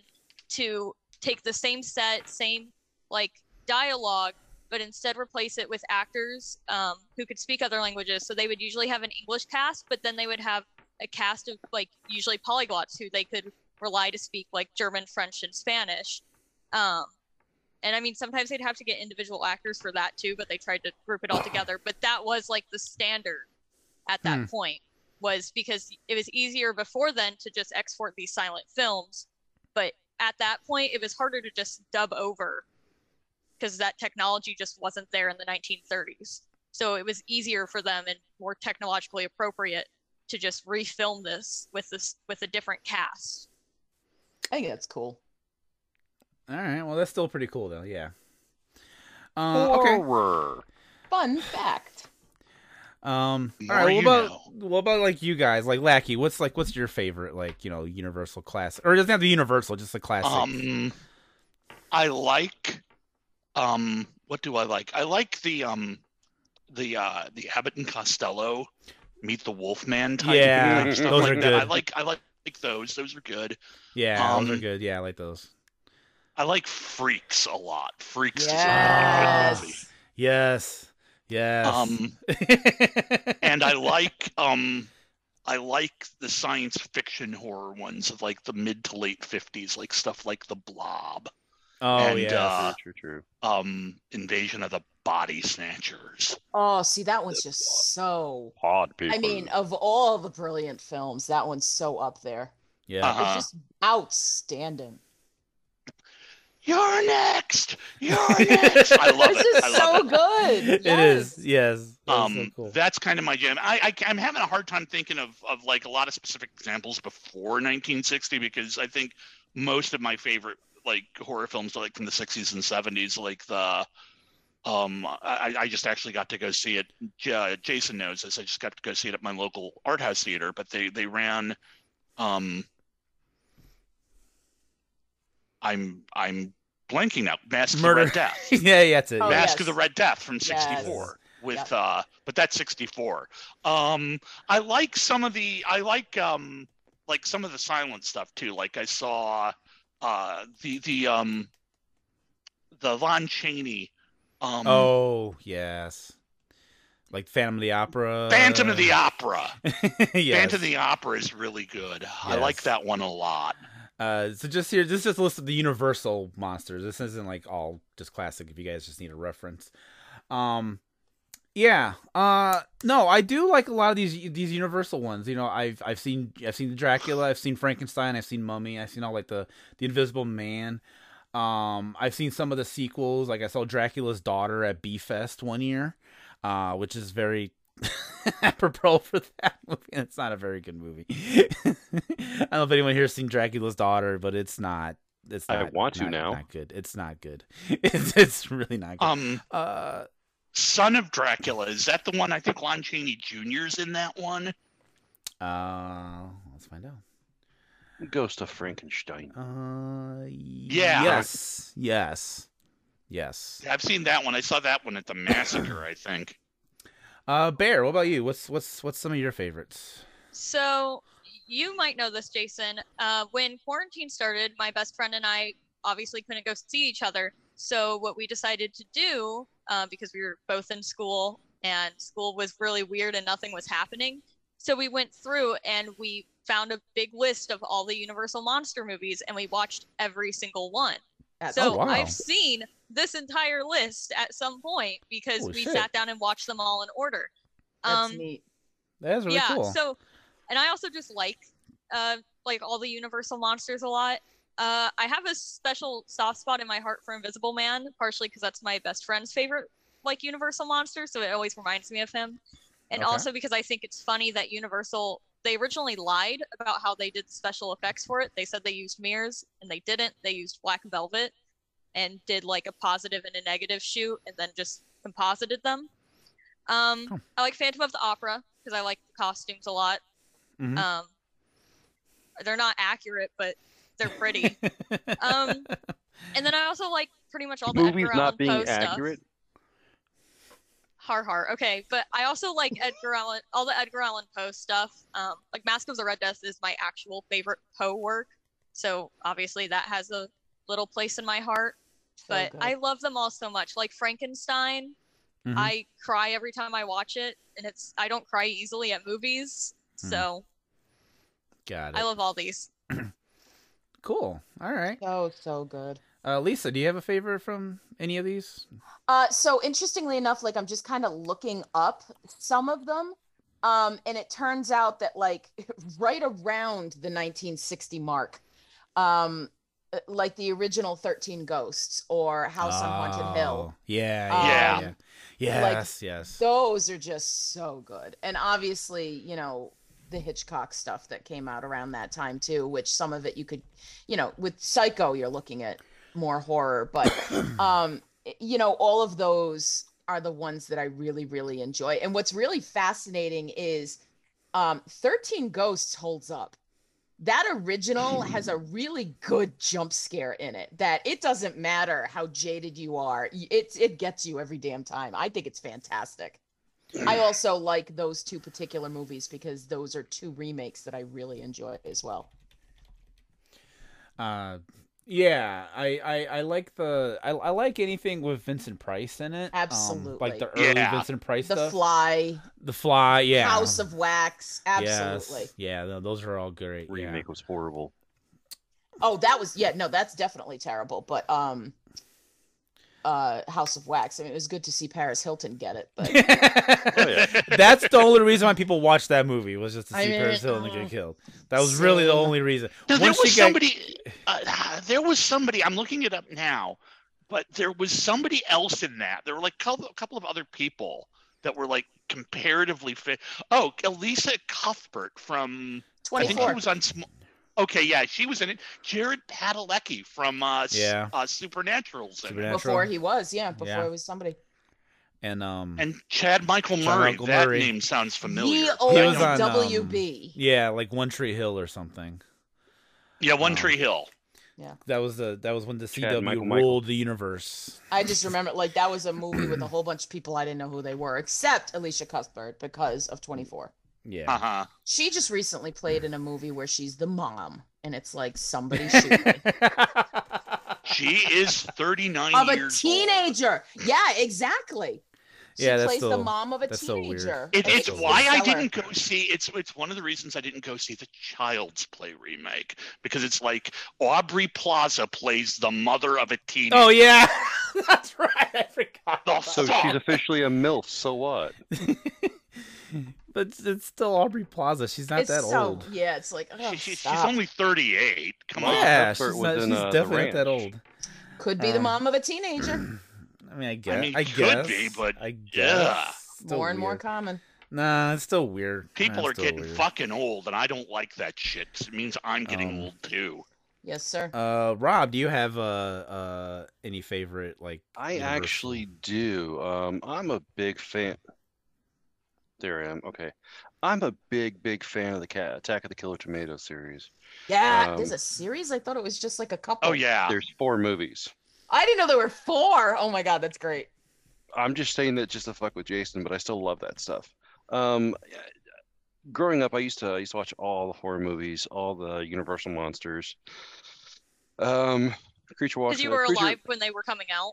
to take the same set, same like dialogue, but instead replace it with actors um, who could speak other languages. So they would usually have an English cast, but then they would have a cast of like usually polyglots who they could rely to speak like German, French, and Spanish. Um, and I mean, sometimes they'd have to get individual actors for that too, but they tried to group it all together. But that was like the standard at that Hmm. point, was because it was easier before then to just export these silent films. But at that point, it was harder to just dub over because that technology just wasn't there in the 1930s. So it was easier for them and more technologically appropriate to just refilm this with this with a different cast. I think that's cool. All right, well that's still pretty cool though. Yeah. Uh, okay. Horror. Fun fact. Um, all right. What about know. what about like you guys? Like Lackey, what's like what's your favorite like you know Universal classic or it doesn't have to be Universal, just a classic. Um, I like. Um, what do I like? I like the um, the uh, the Abbott and Costello meet the Wolfman type. Yeah, type stuff those like are that. I like I like like those. Those are good. yeah, those are um, good. Yeah, I like those. I like Freaks a lot. Freaks is a good movie. Yes. Yes, yes. Um, and I like um I like the science fiction horror ones of like the mid to late fifties, like stuff like the Blob, oh and, yeah. uh, True, true, true. um, Invasion of the Body Snatchers. Oh, see, that one's just so. Pod people. I mean, of all the brilliant films, that one's so up there. yeah. Uh-huh. It's just outstanding. You're next. You're next. I love This it. is I so it. good. It Yes. is. Yes. That's Um, so cool. that's kind of my jam. I, I I'm having a hard time thinking of of like a lot of specific examples before 1960 because I think most of my favorite like horror films like from the 60s and 70s, like the um I, I just actually got to go see it. J- Jason knows this. I just got to go see it at my local art house theater, but they they ran um I'm I'm blanking now. Mask of the Red Death. yeah, yeah, that's it. Oh. Mask yes. of the Red Death from Yes. 64 with Yep. uh but that's 64. Um I like some of the I like um like some of the silent stuff too. Like I saw uh the the um the Lon Chaney um Oh yes. Like Phantom of the Opera. Phantom of the Opera. yes. Phantom of the Opera is really good. I like that one a lot. Uh, so just here, this is just a list of the Universal monsters. This isn't like all just classic. If you guys just need a reference, um, yeah, uh, no, I do like a lot of these these Universal ones. You know, I've I've seen I've seen Dracula, I've seen Frankenstein, I've seen Mummy, I've seen all like the the Invisible Man. Um, I've seen some of the sequels. Like I saw Dracula's Daughter at B Fest one year, uh, which is very apropos for that movie. It's not a very good movie. I don't know if anyone here has seen Dracula's Daughter, but it's not. It's not, I not, want to now. Not good. It's not good. It's it's really not good. Um uh, Son of Dracula, is that the one I think Lon Chaney Jr.'s in that one? uh, let's find out. Ghost of Frankenstein. Uh, Yeah. Yes. Yes. Yes. I've seen that one. I saw that one at the massacre, I think. Uh, Bear. What about you? What's what's what's some of your favorites? So you might know this, Jason. Uh, when quarantine started, my best friend and I obviously couldn't go see each other. So what we decided to do, uh, because we were both in school and school was really weird and nothing was happening, so we went through and we found a big list of all the Universal monster movies and we watched every single one. That's So Oh, wow. I've seen this entire list at some point because Holy we shit. sat down and watched them all in order. that's um, neat. That is really yeah cool. so and i also just like uh like all the universal monsters a lot uh i have a special soft spot in my heart for invisible man partially because that's my best friend's favorite like universal monster so it always reminds me of him and Okay. also because i think it's funny that universal they originally lied about how they did special effects for it they said they used mirrors and they didn't they used black velvet and did like a positive and a negative shoot and then just composited them um Oh. i like phantom of the opera because i like the costumes a lot Mhm. um, they're not accurate, but they're pretty. um, and then I also like pretty much all the Movies Edgar not Allan being Poe accurate. stuff. Har har. Okay, but I also like Edgar Allan, all the Edgar Allan Poe stuff. Um, like Mask of the Red Death is my actual favorite Poe work, so obviously that has a little place in my heart. But good. I love them all so much. Like Frankenstein, Mhm. I cry every time I watch it, and it's I don't cry easily at movies, Mhm. so Got it. I love all these. Cool. All right. so so good. Uh, Lisa, do you have a favorite from any of these? Uh, so interestingly enough, like I'm just kind of looking up some of them, um, and it turns out that like right around the 1960 mark, um, uh, like the original 13 Ghosts or House on Haunted Hill, Oh, Yeah. Um, Yeah. Yeah. yeah. like, Yes. yes. those are just so good. And obviously, you know, the Hitchcock stuff that came out around that time too, which some of it you could, you know, with Psycho, you're looking at more horror, but um, you know, all of those, are the ones that I really, really enjoy. And what's really fascinating is um, 13 Ghosts holds up. That original has a really good jump scare in it that it doesn't matter how jaded you are. it it gets you every damn time. I think it's fantastic. I also like those two particular movies because those are two remakes that I really enjoy as well. Uh, yeah, I, I, I like the I, I like anything with Vincent Price in it. Um, Absolutely. like the early Yeah. Vincent Price The stuff. Fly, the Fly, yeah. House of Wax, Yes, absolutely. Yeah, tho- those are all great. yeah. Remake was horrible. Oh, that was yeah, no, that's definitely terrible. But um uh House of Wax. I mean it was good to see Paris Hilton get it, but Oh, yeah. That's the only reason why people watched that movie was just to I see mean, Paris Hilton uh, get killed. That was really the only reason. No, there was she got- somebody. Uh, there was somebody. I'm looking it up now, but there was somebody else in that. There were like a couple of other people that were like comparatively fit. Oh, Elisha Cuthbert from. I think she was on. Sm- okay, yeah, she was in it. Jared Padalecki from uh, s- Yeah. uh, Supernatural's. Supernatural. Before he was, yeah, before Yeah. it was somebody. and um, And Chad Michael Chad Murray. Michael that Murray. name sounds familiar. The but I He was don't- on, um, WB. yeah, like One Tree Hill or something. yeah, One um, Tree Hill. Yeah. That was the that was when the Chad CW Michael Michael. ruled the universe. I just remember like that was a movie with a whole bunch of people I didn't know who they were, except Elisha Cuthbert because of 24. Yeah. Uh huh. She just recently played in a movie where she's the mom, and it's like somebody shoot me. She is 39 of a years old. teenager. Yeah, exactly. She Yeah, that's plays the mom of a that's so weird. teenager. It, it's That's why I didn't go see it's it's one of the reasons I didn't go see the Child's Play remake because it's like Aubrey Plaza plays the mother of a teenager. oh yeah, that's right. I forgot. So she's officially a MILF. So what? But it's, it's still Aubrey Plaza. She's not It's that so, old. Yeah, it's like oh, She- she- she's only 38. Come on. Yeah, she's, not, in, she's uh, definitely not that old. could be the uh, mom of a teenager. I mean, I guess. I, mean, could guess. be, but I guess. yeah. Still more and more common. Nah, it's still weird. People Nah, are getting weird. fucking old, and I don't like that shit. It means I'm getting Um, old too. Yes, sir. Uh, Rob, do you have uh uh any favorite like? I Universal? actually do. Um, I'm a big fan. There I am. Okay. I'm a big, big fan of the Cat Attack of the Killer Tomato series. Yeah, um, there's a series. I thought it was just like a couple. Oh yeah. There's four movies. I didn't know there were four. Oh my god, that's great. I'm just saying that just to fuck with Jason, but I still love that stuff. Um, growing up, I used to I used to watch all the horror movies, all the Universal monsters. Um, Creature Watch. Because you uh, were Creature- alive when they were coming out.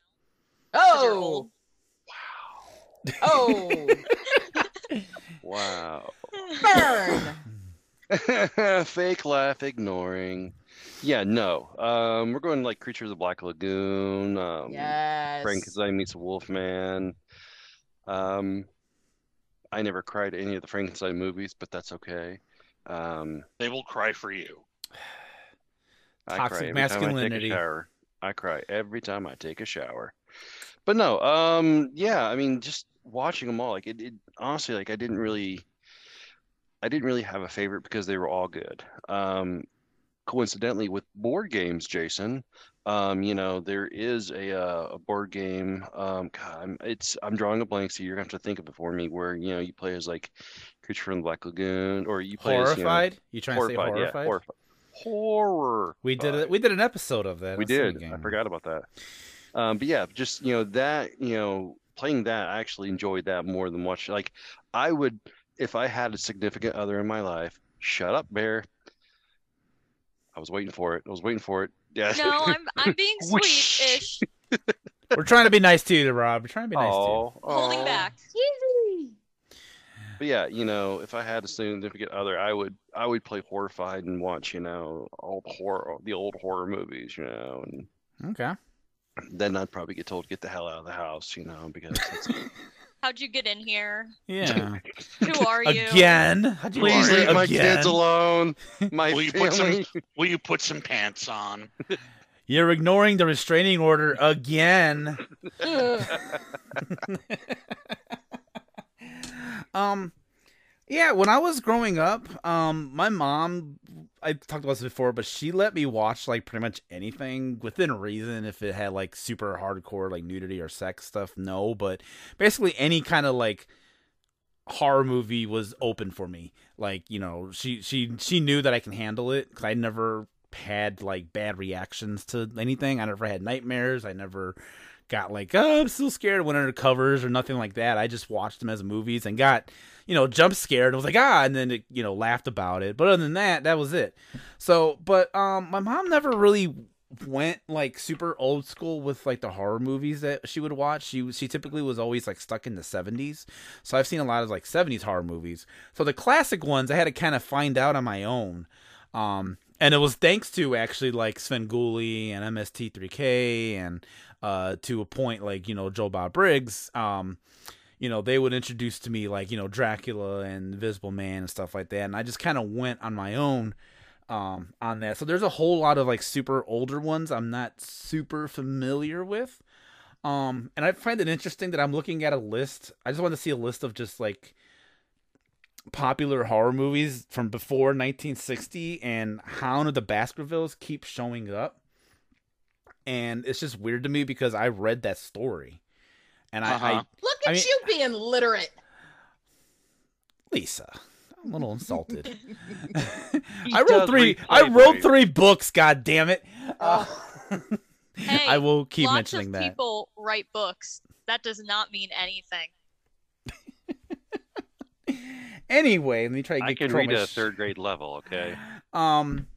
Oh, old. oh, Wow. burn. Fake laugh, ignoring. Yeah, no. Um, we're going like Creature of the Black Lagoon. Um, Yes. Frankenstein meets a Wolfman. Um, I never cried at any of the Frankenstein movies, but that's okay. Um, They will cry for you. I Toxic cry every I masculinity. a shower. I cry every time I take a shower. But no, um, yeah, I mean, just watching them all, like it, it honestly, like I didn't really, I didn't really have a favorite because they were all good. Um, coincidentally, with board games, Jason, um, you know, there is a uh, a board game. Um, God, I'm, it's I'm drawing a blank, so you're gonna have to think of it for me. Where you know you play as like Creature from the Black Lagoon, or you play as you know, Horrified? You trying to say horrified, yeah, horrified? horrified. Horror. We did it. We did an episode of that. we did. I forgot about that. Um, but yeah, just you know that you know playing that, I actually enjoyed that more than watching. Like I would, if I had a significant other in my life. Shut up, Bear. I was waiting for it. I was waiting for it. Yeah. No, I'm I'm being Whoosh. sweet-ish, We're trying to be nice to you, Rob. We're trying to be nice to you. Oh, holding back. But yeah, you know, if I had a significant other, I would I would play horrified and watch, you know, all the horror, the old horror movies, you know, and Okay. Then I'd probably get told get the hell out of the house, you know, because it's, How'd you get in here? Yeah. Who are you? Again. How'd you please leave my again? kids alone. My Will you put some- family. Will you put some pants on? You're ignoring the restraining order again. um yeah when i was growing up um my mom I talked about this before, but she let me watch like pretty much anything within reason. If it had like super hardcore like nudity or sex stuff, no. But basically any kind of like horror movie was open for me. Like you know, she she she knew that I can handle it because I never had like bad reactions to anything. I never had nightmares. I never got like oh I'm still scared went under covers or nothing like that. I just watched them as movies and got you know jump scared. I was like ah, and then it, you know laughed about it. But other than that, that was it. So, but um, my mom never really went like super old school with like the horror movies that she would watch. She she typically was always like stuck in the 70s. So I've seen a lot of like 70s horror movies. So the classic ones I had to kind of find out on my own. Um and it was thanks to actually like Svengoolie and MST3K and uh to a point like, you know, Joe Bob Briggs um you know, they would introduce to me like, you know, Dracula and Invisible Man and stuff like that. And I just kind of went on my own um, on that. So there's a whole lot of like super older ones I'm not super familiar with. Um, and I find it interesting that I'm looking at a list. I just want to see a list of just like popular horror movies from before 1960 and Hound of the Baskervilles keep showing up. And it's just weird to me because I read that story. And I, I Uh-huh. Look I at mean- you being literate. Lisa, I'm a little insulted. I wrote three. I Playboy. wrote three books. God damn it! Uh, Hey, I will keep lots mentioning of that. people write books. That does not mean anything. Anyway, let me try to get I can read my at a third grade level. Okay. Um,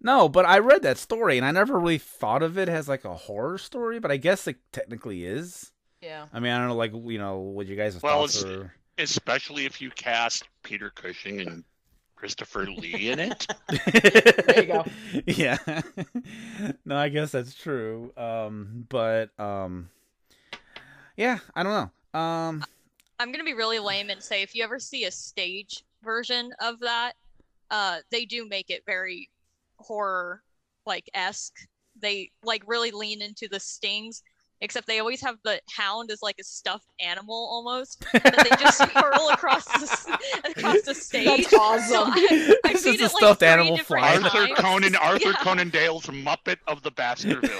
no, but I read that story and I never really thought of it as like a horror story, but I guess it technically is. Yeah. I mean, I don't know, like you know, what you guys Well, thoughts it's- are. Especially if you cast Peter Cushing and Christopher Lee in it. There you go. yeah. no, I guess that's true. Um, but um, yeah, I don't know. Um, I'm gonna be really lame and say if you ever see a stage version of that, uh, they do make it very horror like esque. They like really lean into the stings, except they always have the hound as like a stuffed animal almost that they just hurl across the s- across the stage. That's awesome. So I, I've It's seen just a it, like, stuffed three animal different flying. Arthur times. Conan, Arthur Yeah. Conan Doyle's Muppet of the Baskervilles.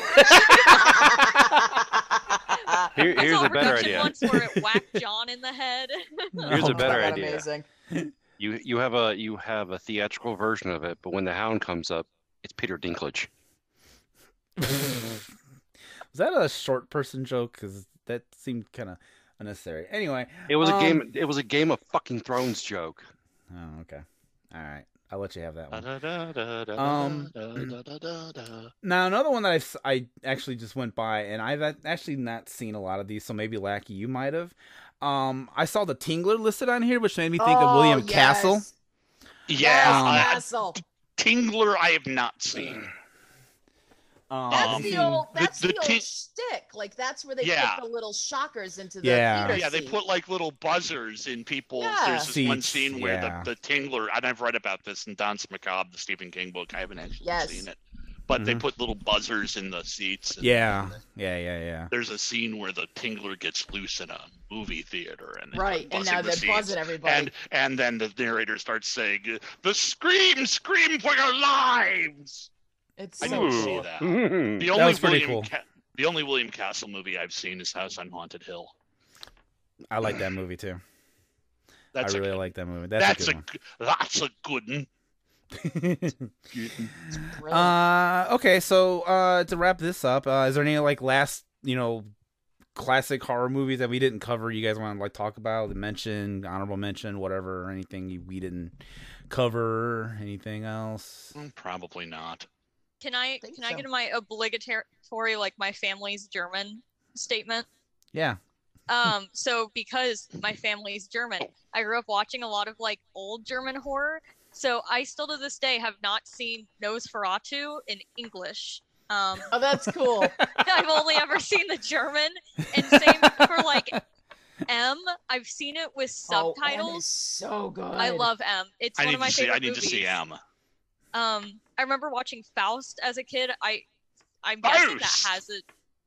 Here, I here's saw a better production idea. once where it whacked John in the head. Here's a Oh, better idea. Amazing. You you have a you have a theatrical version of it, but when the hound comes up, it's Peter Dinklage. Was that a short person joke? Because that seemed kind of unnecessary. Anyway. It was a Um, game. It was a Game of fucking Thrones joke. Oh, okay. All right. I'll let you have that one. Um. Now, another one that I, s- I actually just went by, and I've actually not seen a lot of these, so maybe Lackey, you might have. Um, I saw the Tingler listed on here, which made me think of Oh, William yes. Castle. Yeah, Yes, Um, Castle. Tingler I have not seen. Um, That's the old. the- That's the the, ti- old shtick. Like that's where they Yeah. put the little shockers into the Yeah. theater Yeah, they seat. put like little buzzers in people. Yeah. There's this one scene where yeah. the, the Tingler, and I've read about this in Danse Macabre, the Stephen King book. I haven't actually Yes. seen it. But they Mhm. put little buzzers in the seats. and yeah, yeah, yeah, yeah. There's a scene where the Tingler gets loose in a movie theater, and right, and now the they're seats. buzzing everybody. And and then the narrator starts saying, "The scream, scream for your lives." It's I so didn't see cool. that. Ooh. The only was pretty William cool. Ca- the only William Castle movie I've seen is House on Haunted Hill. I like that movie too. That's I a really good- like that movie. That's, that's a a, good that's a good one. Uh, okay, so uh, to wrap this up, uh, is there any like last, you know, classic horror movies that we didn't cover? You guys want to like talk about, mention, honorable mention, whatever, or anything you, we didn't cover? Anything else? Mm, Probably not. Can I Think can I get my obligatory like my family's German statement? Yeah. Um, so because my family's German, I grew up watching a lot of like old German horror. So I still to this day have not seen Nosferatu in English. Um, oh, that's cool. I've only ever seen the German, and same for like M. I've seen it with Oh, M subtitles. is so good. I love M. It's I one need of my to see. favorite I need movies. to see M. Um, I remember watching Faust as a kid. I, I'm guessing that has it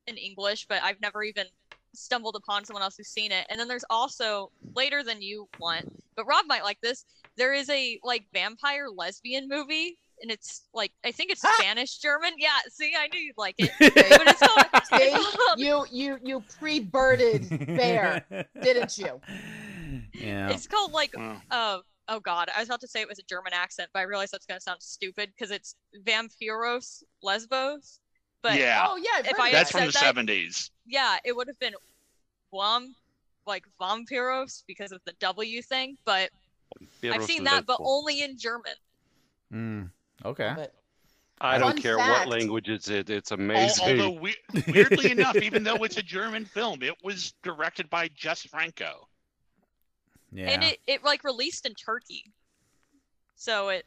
in English, but I've never even stumbled upon someone else who's seen it. And then there's also later than you want, but Rob might like this. There is a like vampire lesbian movie, and it's like I think it's Ah! Spanish German. Yeah, see, I knew you'd like it. But it's called, See, it's called, you you you pre-birded bear, didn't you? Yeah. it's called like Wow. uh oh god, I was about to say it was a German accent, but I realized that's gonna sound stupid because it's Vampiros Lesbos. But yeah, Oh yeah, If I of that's that. from the that- seventies. yeah, it would have been Vam like Vampiros because of the W thing, but I've seen that, but only in German. Mm, okay. But I don't Fun care fact. what language it's in. It's Al- amazing. Although we- weirdly enough, even though it's a German film, it was directed by Jess Franco. Yeah. And it, it like released in Turkey. So it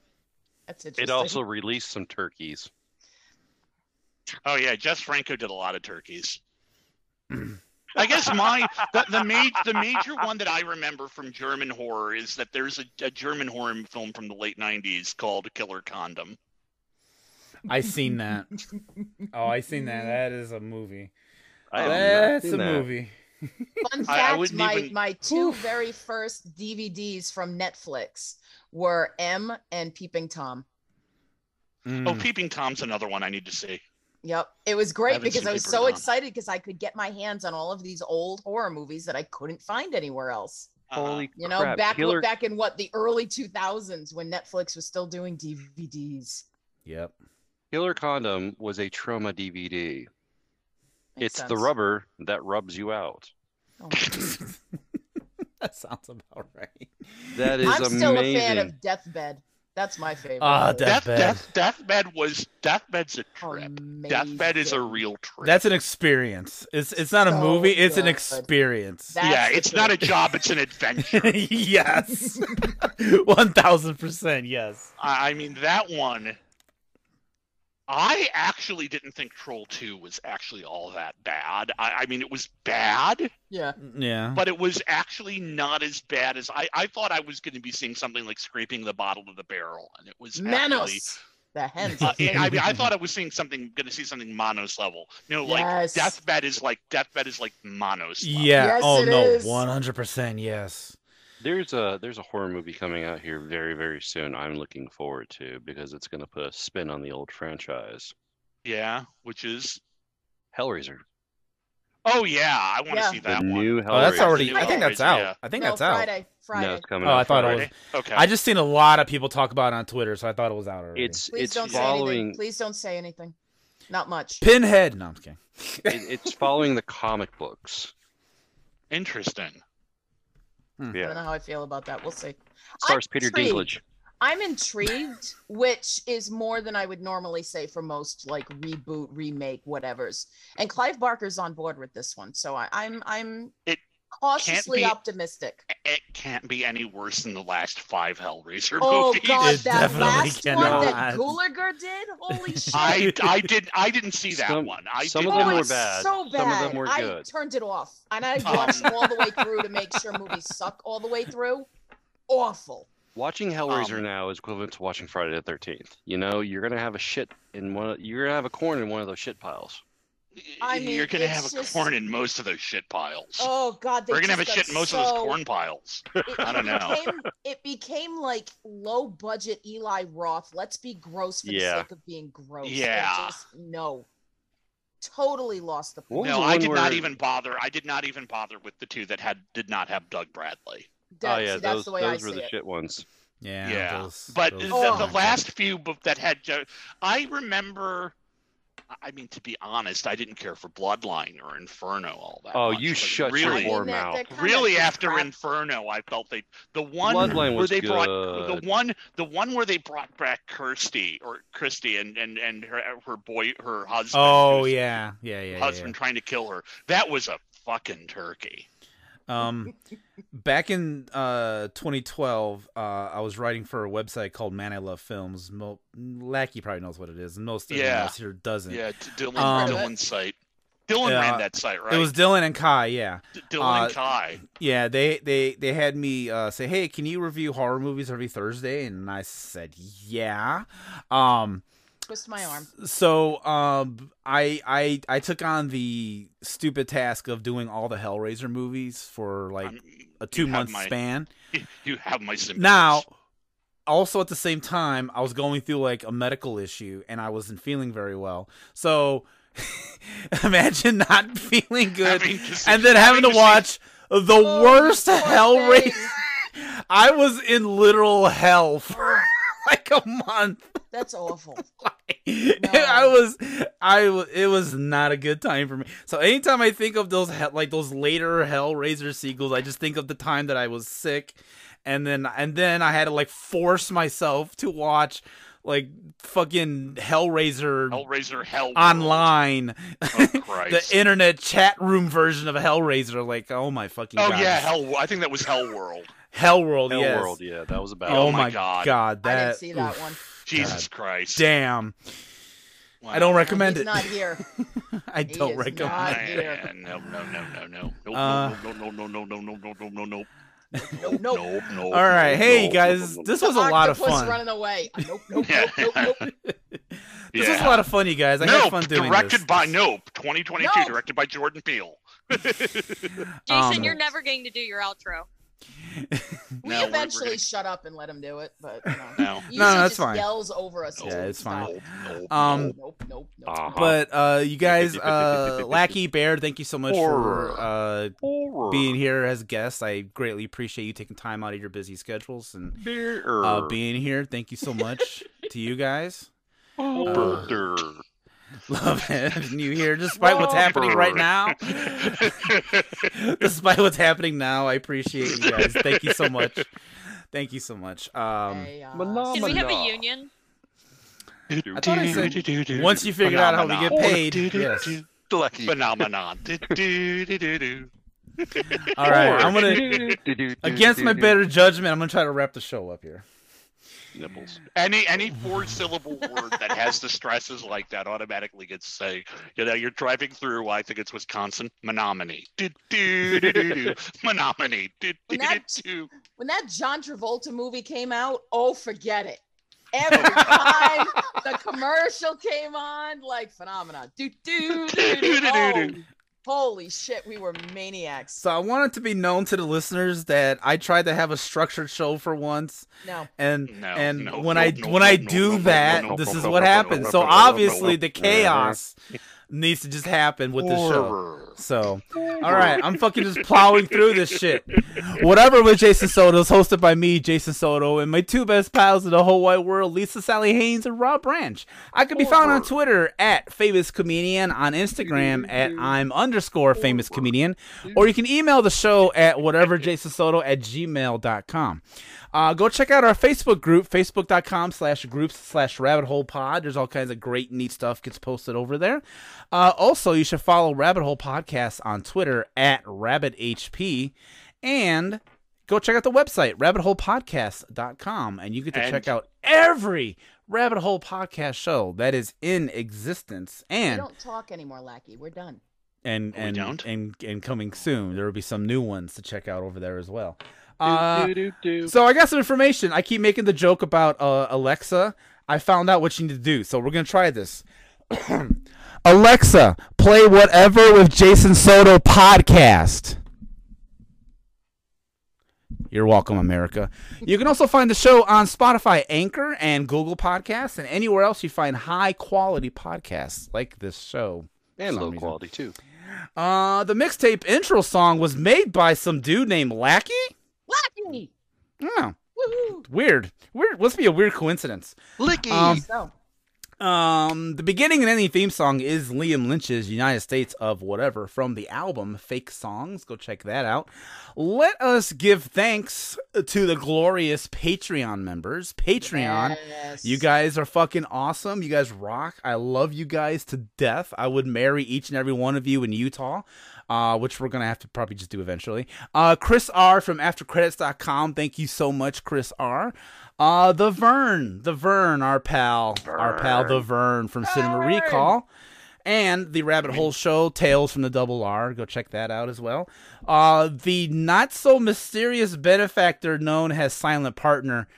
that's interesting. it also released some turkeys. Oh yeah, Jess Franco did a lot of turkeys. I guess my the the, ma- the major one that I remember from German horror is that there's a, a German horror film from the late '90s called Killer Condom. I seen that. Oh, I seen that. That is a movie. I have That's seen a that. movie. Fun I- I fact: wouldn't my even- my two very first DVDs from Netflix were M and Peeping Tom. Oh, Mm. Peeping Tom's another one I need to see. Yep, it was great haven't because I was so excited because I could get my hands on all of these old horror movies that I couldn't find anywhere else. Uh-huh. You know, crap! back Killer, back in what the early 2000s when Netflix was still doing DVDs. Yep. Killer Condom was a Troma DVD. Makes it's the rubber that rubs you out. Oh that sounds about right. That is I'm still a fan of Deathbed. That's my favorite. Ah, Death, Deathbed. Death, Deathbed was Deathbed's a trip. Deathbed is a real trip. That's an experience. It's it's not a So movie. It's an experience. That's yeah, the it's not a job; it's an adventure. yes. One thousand percent. Yes. I I mean, that one. I actually didn't think Troll 2 was actually all that bad. I, I mean, it was bad, Yeah. Yeah. but it was actually not as bad as I, I thought I was going to be seeing something like scraping the bottle of the barrel, and it was actually. Manos. The hens. Uh, I mean, I thought I was seeing something, going to see something Manos level. You know, like Yes. Deathbed is like Deathbed is like Manos. level. Yeah. Yes, oh it no. One hundred percent. Yes. There's a there's a horror movie coming out here very very soon. I'm looking forward to because it's going to put a spin on the old franchise. Yeah, which is. Hellraiser, Oh yeah, I want to Yeah. see the that one. new Hellraiser. Oh, that's already. New I think that's Hellraiser, out. yeah. I think no, that's out. Friday. Friday. No, it's coming Oh, out I thought it was. Okay. I just seen a lot of people talk about it on Twitter, so I thought it was out already. It's Please it's don't say anything. following Please don't say anything. Not much. Pinhead. No, I'm just kidding. it, it's following the comic books. Interesting. Hmm. I don't know how I feel about that. We'll see. stars I'm Peter intrigued. Dinklage. I'm intrigued, which is more than I would normally say for most like reboot, remake, whatever's. And Clive Barker's on board with this one, so I, I'm I'm It cautiously be- optimistic. It can't be any worse than the last five Hellraiser Oh movies. God, It that definitely last one that cannot. Gulager did, holy shit! I I did I didn't see that Some- one. I some did of them oh, not. were it's bad. so bad. Some of them were I turned it off, and I Um, watched all the way through to make sure movies suck all the way through. Awful. Watching Hellraiser Um, now is equivalent to watching Friday the Thirteenth. You know, you're gonna have a shit in one. Of, you're gonna have a corn in one of those shit piles. I mean, You're gonna have a just- corn in most of those shit piles. Oh God, they We're gonna have a shit in most of those corn piles. it, I don't it know. Became, it became like low budget Eli Roth. Let's be gross for Yeah. the sake of being gross. Yeah. just- no. Totally lost the point. No, the I one did not even bother. I did not even bother with the two that had did not have Doug Bradley. That- oh yeah, see, that's those the way I those were the it. shit ones. Yeah. Yeah, those- but those the, the last few that had, Jo- I remember. I mean, to be honest, I didn't care for Bloodline or Inferno all that. Oh, much, you but shut your really, whore they're- mouth. really after crap. Inferno, I felt they the one Bloodline where was they brought the one the one where they brought back Kirsty or Christy and and and her her boy her husband. Oh who's- yeah. Yeah. Yeah. Yeah. husband trying to kill her. That was a fucking turkey. Um, back in uh 2012, uh, I was writing for a website called Man I Love Films. Mo- Lackey probably knows what it is, and most everyone Yeah. else here doesn't. Yeah, Dylan Um, Dylan's site. Dylan Yeah, ran that site, right? It was Dylan and Kai. Yeah, D- Dylan uh, and Kai. yeah. They they they had me uh, say, "Hey, can you review horror movies every Thursday?" And I said, "Yeah." Um, twist my arm. So um, I I I took on the stupid task of doing all the Hellraiser movies for like Um, a two month my- span. You have my sympathies. Now, also at the same time, I was going through like a medical issue and I wasn't feeling very well. So imagine not feeling good see- and then having to see- watch the Oh, worst poor Hellraiser. I was in literal hell for like a month. That's awful. I was, I wa- it was not a good time for me. So anytime I think of those hell, like those later Hellraiser sequels, I just think of the time that I was sick, and then and then I had to like force myself to watch like fucking Hellraiser Hellraiser Hell online, Oh, the internet chat room version of Hellraiser. Like, oh my fucking Oh god, yeah, Hell. I think that was Hell World. Hellworld, Hell yes. World, yeah, that was about. Oh, Oh my my god, God. that I didn't see that oof. one. Jesus Christ. Damn, Wow. I don't recommend he's it. not here. I He don't is recommend. not it. here. Man, no, no, no, no, no, no, Uh, no, no, no, no, no, no, no, no, no, no, Nope, nope. no, no. All right, hey no, guys, no, no, this no. was a lot of Octopus fun. running away. Uh, Nope, nope, Yeah. nope, nope, nope. This was a Yeah. lot of fun, you guys. I had Nope, fun doing directed this. by Nope, 2022, Nope. directed by Jordan Peele. Jason, Um, you're never going to do your outro. We No, eventually we're shut up and let him do it, but you know. No. Usually No, no, that's just fine. Yells over us. Yeah, it's fine. Nope, nope, Um, nope. Nope, nope, nope. Uh-huh. But uh, you guys, uh, Lackey Bear, thank you so much for uh, Horror. being here as a guest. I greatly appreciate you taking time out of your busy schedules and uh, being here. Thank you so much to you guys. Horror. Love having you here, despite what's happening right now. despite what's happening now, I appreciate you guys. Thank you so much. Thank you so much. Um, Hey, uh, Can we have a union? I thought I said once you figure out how we get paid, yes. Lucky. Phenomenon. All right, I'm gonna against my better judgment. I'm gonna try to wrap the show up here. Nipples. Any any four syllable word that has the stresses like that automatically gets say. You know, you're driving through. I think it's Wisconsin. Menominee. Do, do, do, do, do. Menominee. Do, do, When do, that- do. when that John Travolta movie came out, oh, forget it. Every time the commercial came on, like phenomenon. Do do do do. Oh, Oh, holy shit, we were maniacs. So I want it to be known to the listeners that I tried to have a structured show for once, No, and No, and no, when no, I no, when no, I do no, no, that, no, no, this no, is no, what no, no, happens. no, So no, no, no, obviously no. the chaos needs to just happen with the show. So, all right, I'm fucking just plowing through this shit. Whatever with Jason Soto is hosted by me, Jason Soto, and my two best pals in the whole wide world, Lisa Sally Haynes and Rob Branch. I can be found on Twitter at famous comedian, on Instagram at I'm underscore famous comedian, or you can email the show at whatever Jason Soto at gmail.com. Uh, go check out our Facebook group, facebook.com slash groups slash rabbit hole pod. There's all kinds of great, neat stuff gets posted over there. Uh, also, you should follow Rabbit Hole Podcast on Twitter at RabbitHP and go check out the website, rabbitholepodcast.com, and you get to And- check out every Rabbit Hole Podcast show that is in existence And we and don't talk anymore, Lackey. We're done. and We and, don't? and and coming soon. There will be some new ones to check out over there as well. Uh, Do, do, do, do. so I got some information. I keep making the joke about uh, Alexa. I found out what you need to do, so we're gonna try this. Alexa, play whatever with Jason Soto podcast. You're welcome, America. You can also find the show on Spotify, Anchor, and Google Podcasts, and anywhere else you find high quality podcasts like this show. and low reason. quality too. Uh, the mixtape intro song was made by some dude named Lackey. Lackey! Oh, Woohoo! weird. Weird. Must be a weird coincidence. Licky. Um, So, Um, the beginning in any theme song is Liam Lynch's United States of Whatever from the album Fake Songs. Go check that out. Let us give thanks to the glorious Patreon members. Patreon. yes. You guys are fucking awesome. You guys rock. I love you guys to death. I would marry each and every one of you in Utah, uh, which we're going to have to probably just do eventually. Uh, Chris R. from AfterCredits.com. Thank you so much, Chris R. Uh, the Vern. The Vern, our pal. Our pal, the Vern from Cinema Recall. And the Rabbit Hole Show, Tales from the Double R. Go check that out as well. Uh, the not so mysterious benefactor known as Silent Partner.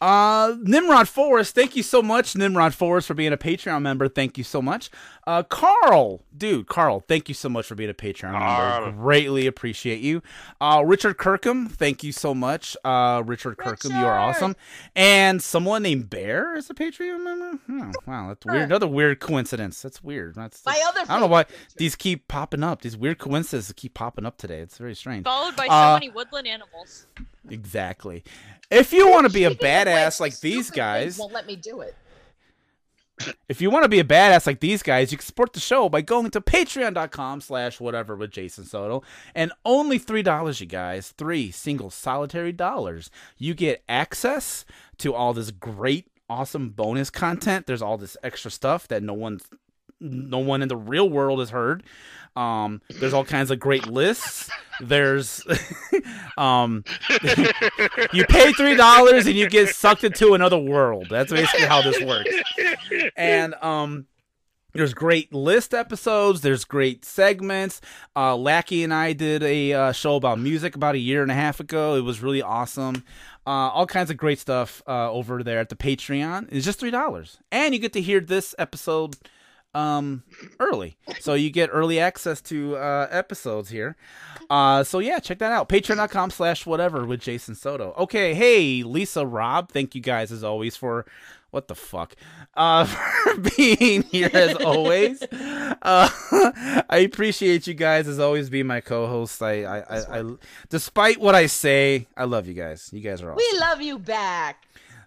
Uh, Nimrod Forrest, thank you so much, Nimrod Forrest, for being a Patreon member. Thank you so much. Uh, Carl, dude, Carl, thank you so much for being a Patreon Carl. member. Greatly appreciate you. Uh, Richard Kirkham, thank you so much. Uh, Richard Kirkham, you are awesome. And someone named Bear is a Patreon member. Oh, wow, that's weird. Another weird coincidence. That's weird. That's My other I don't know why picture. these keep popping up. These weird coincidences keep popping up today. It's very strange. Followed by so Uh, many woodland animals. Exactly. If you want to be a badass like these guys, won't let me do it. if you want to be a badass like these guys, you can support the show by going to patreon.com slash whatever with Jason Soto. And only $3, you guys. Three single solitary dollars. You get access to all this great, awesome bonus content. There's all this extra stuff that no one's no one in the real world has heard. Um, there's all kinds of great lists. There's um you pay three dollars and you get sucked into another world. That's basically how this works. And um there's great list episodes. There's great segments. Uh, Lackey and I did a uh, show about music about a year and a half ago. It was really awesome. Uh, all kinds of great stuff uh, over there at the Patreon. It's just three dollars, and you get to hear this episode um early. So you get early access to uh episodes here. Uh so yeah check that out. Patreon.com slash whatever with jason soto. Okay hey lisa rob thank you guys as always for what the fuck? Uh for being here as always. Uh i appreciate you guys as always being my co-hosts. I, I i i despite what i say i love you guys. You guys are awesome. We love you back.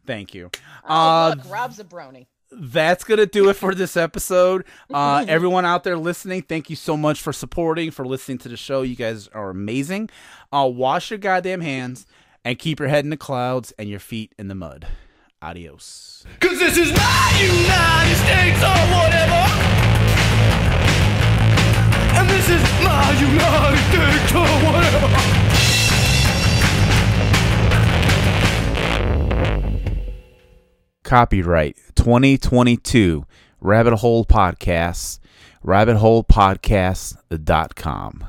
thank you. Oh, uh look, Rob's a brony. That's gonna do it for this episode. Uh, everyone out there listening, thank you so much for supporting, for listening to the show. You guys are amazing. Uh, wash your goddamn hands and keep your head in the clouds and your feet in the mud. Adios. Cause this is my United States or whatever. And this is my United States or whatever. Copyright 2022 Rabbit Hole Podcasts, rabbitholepodcasts.com.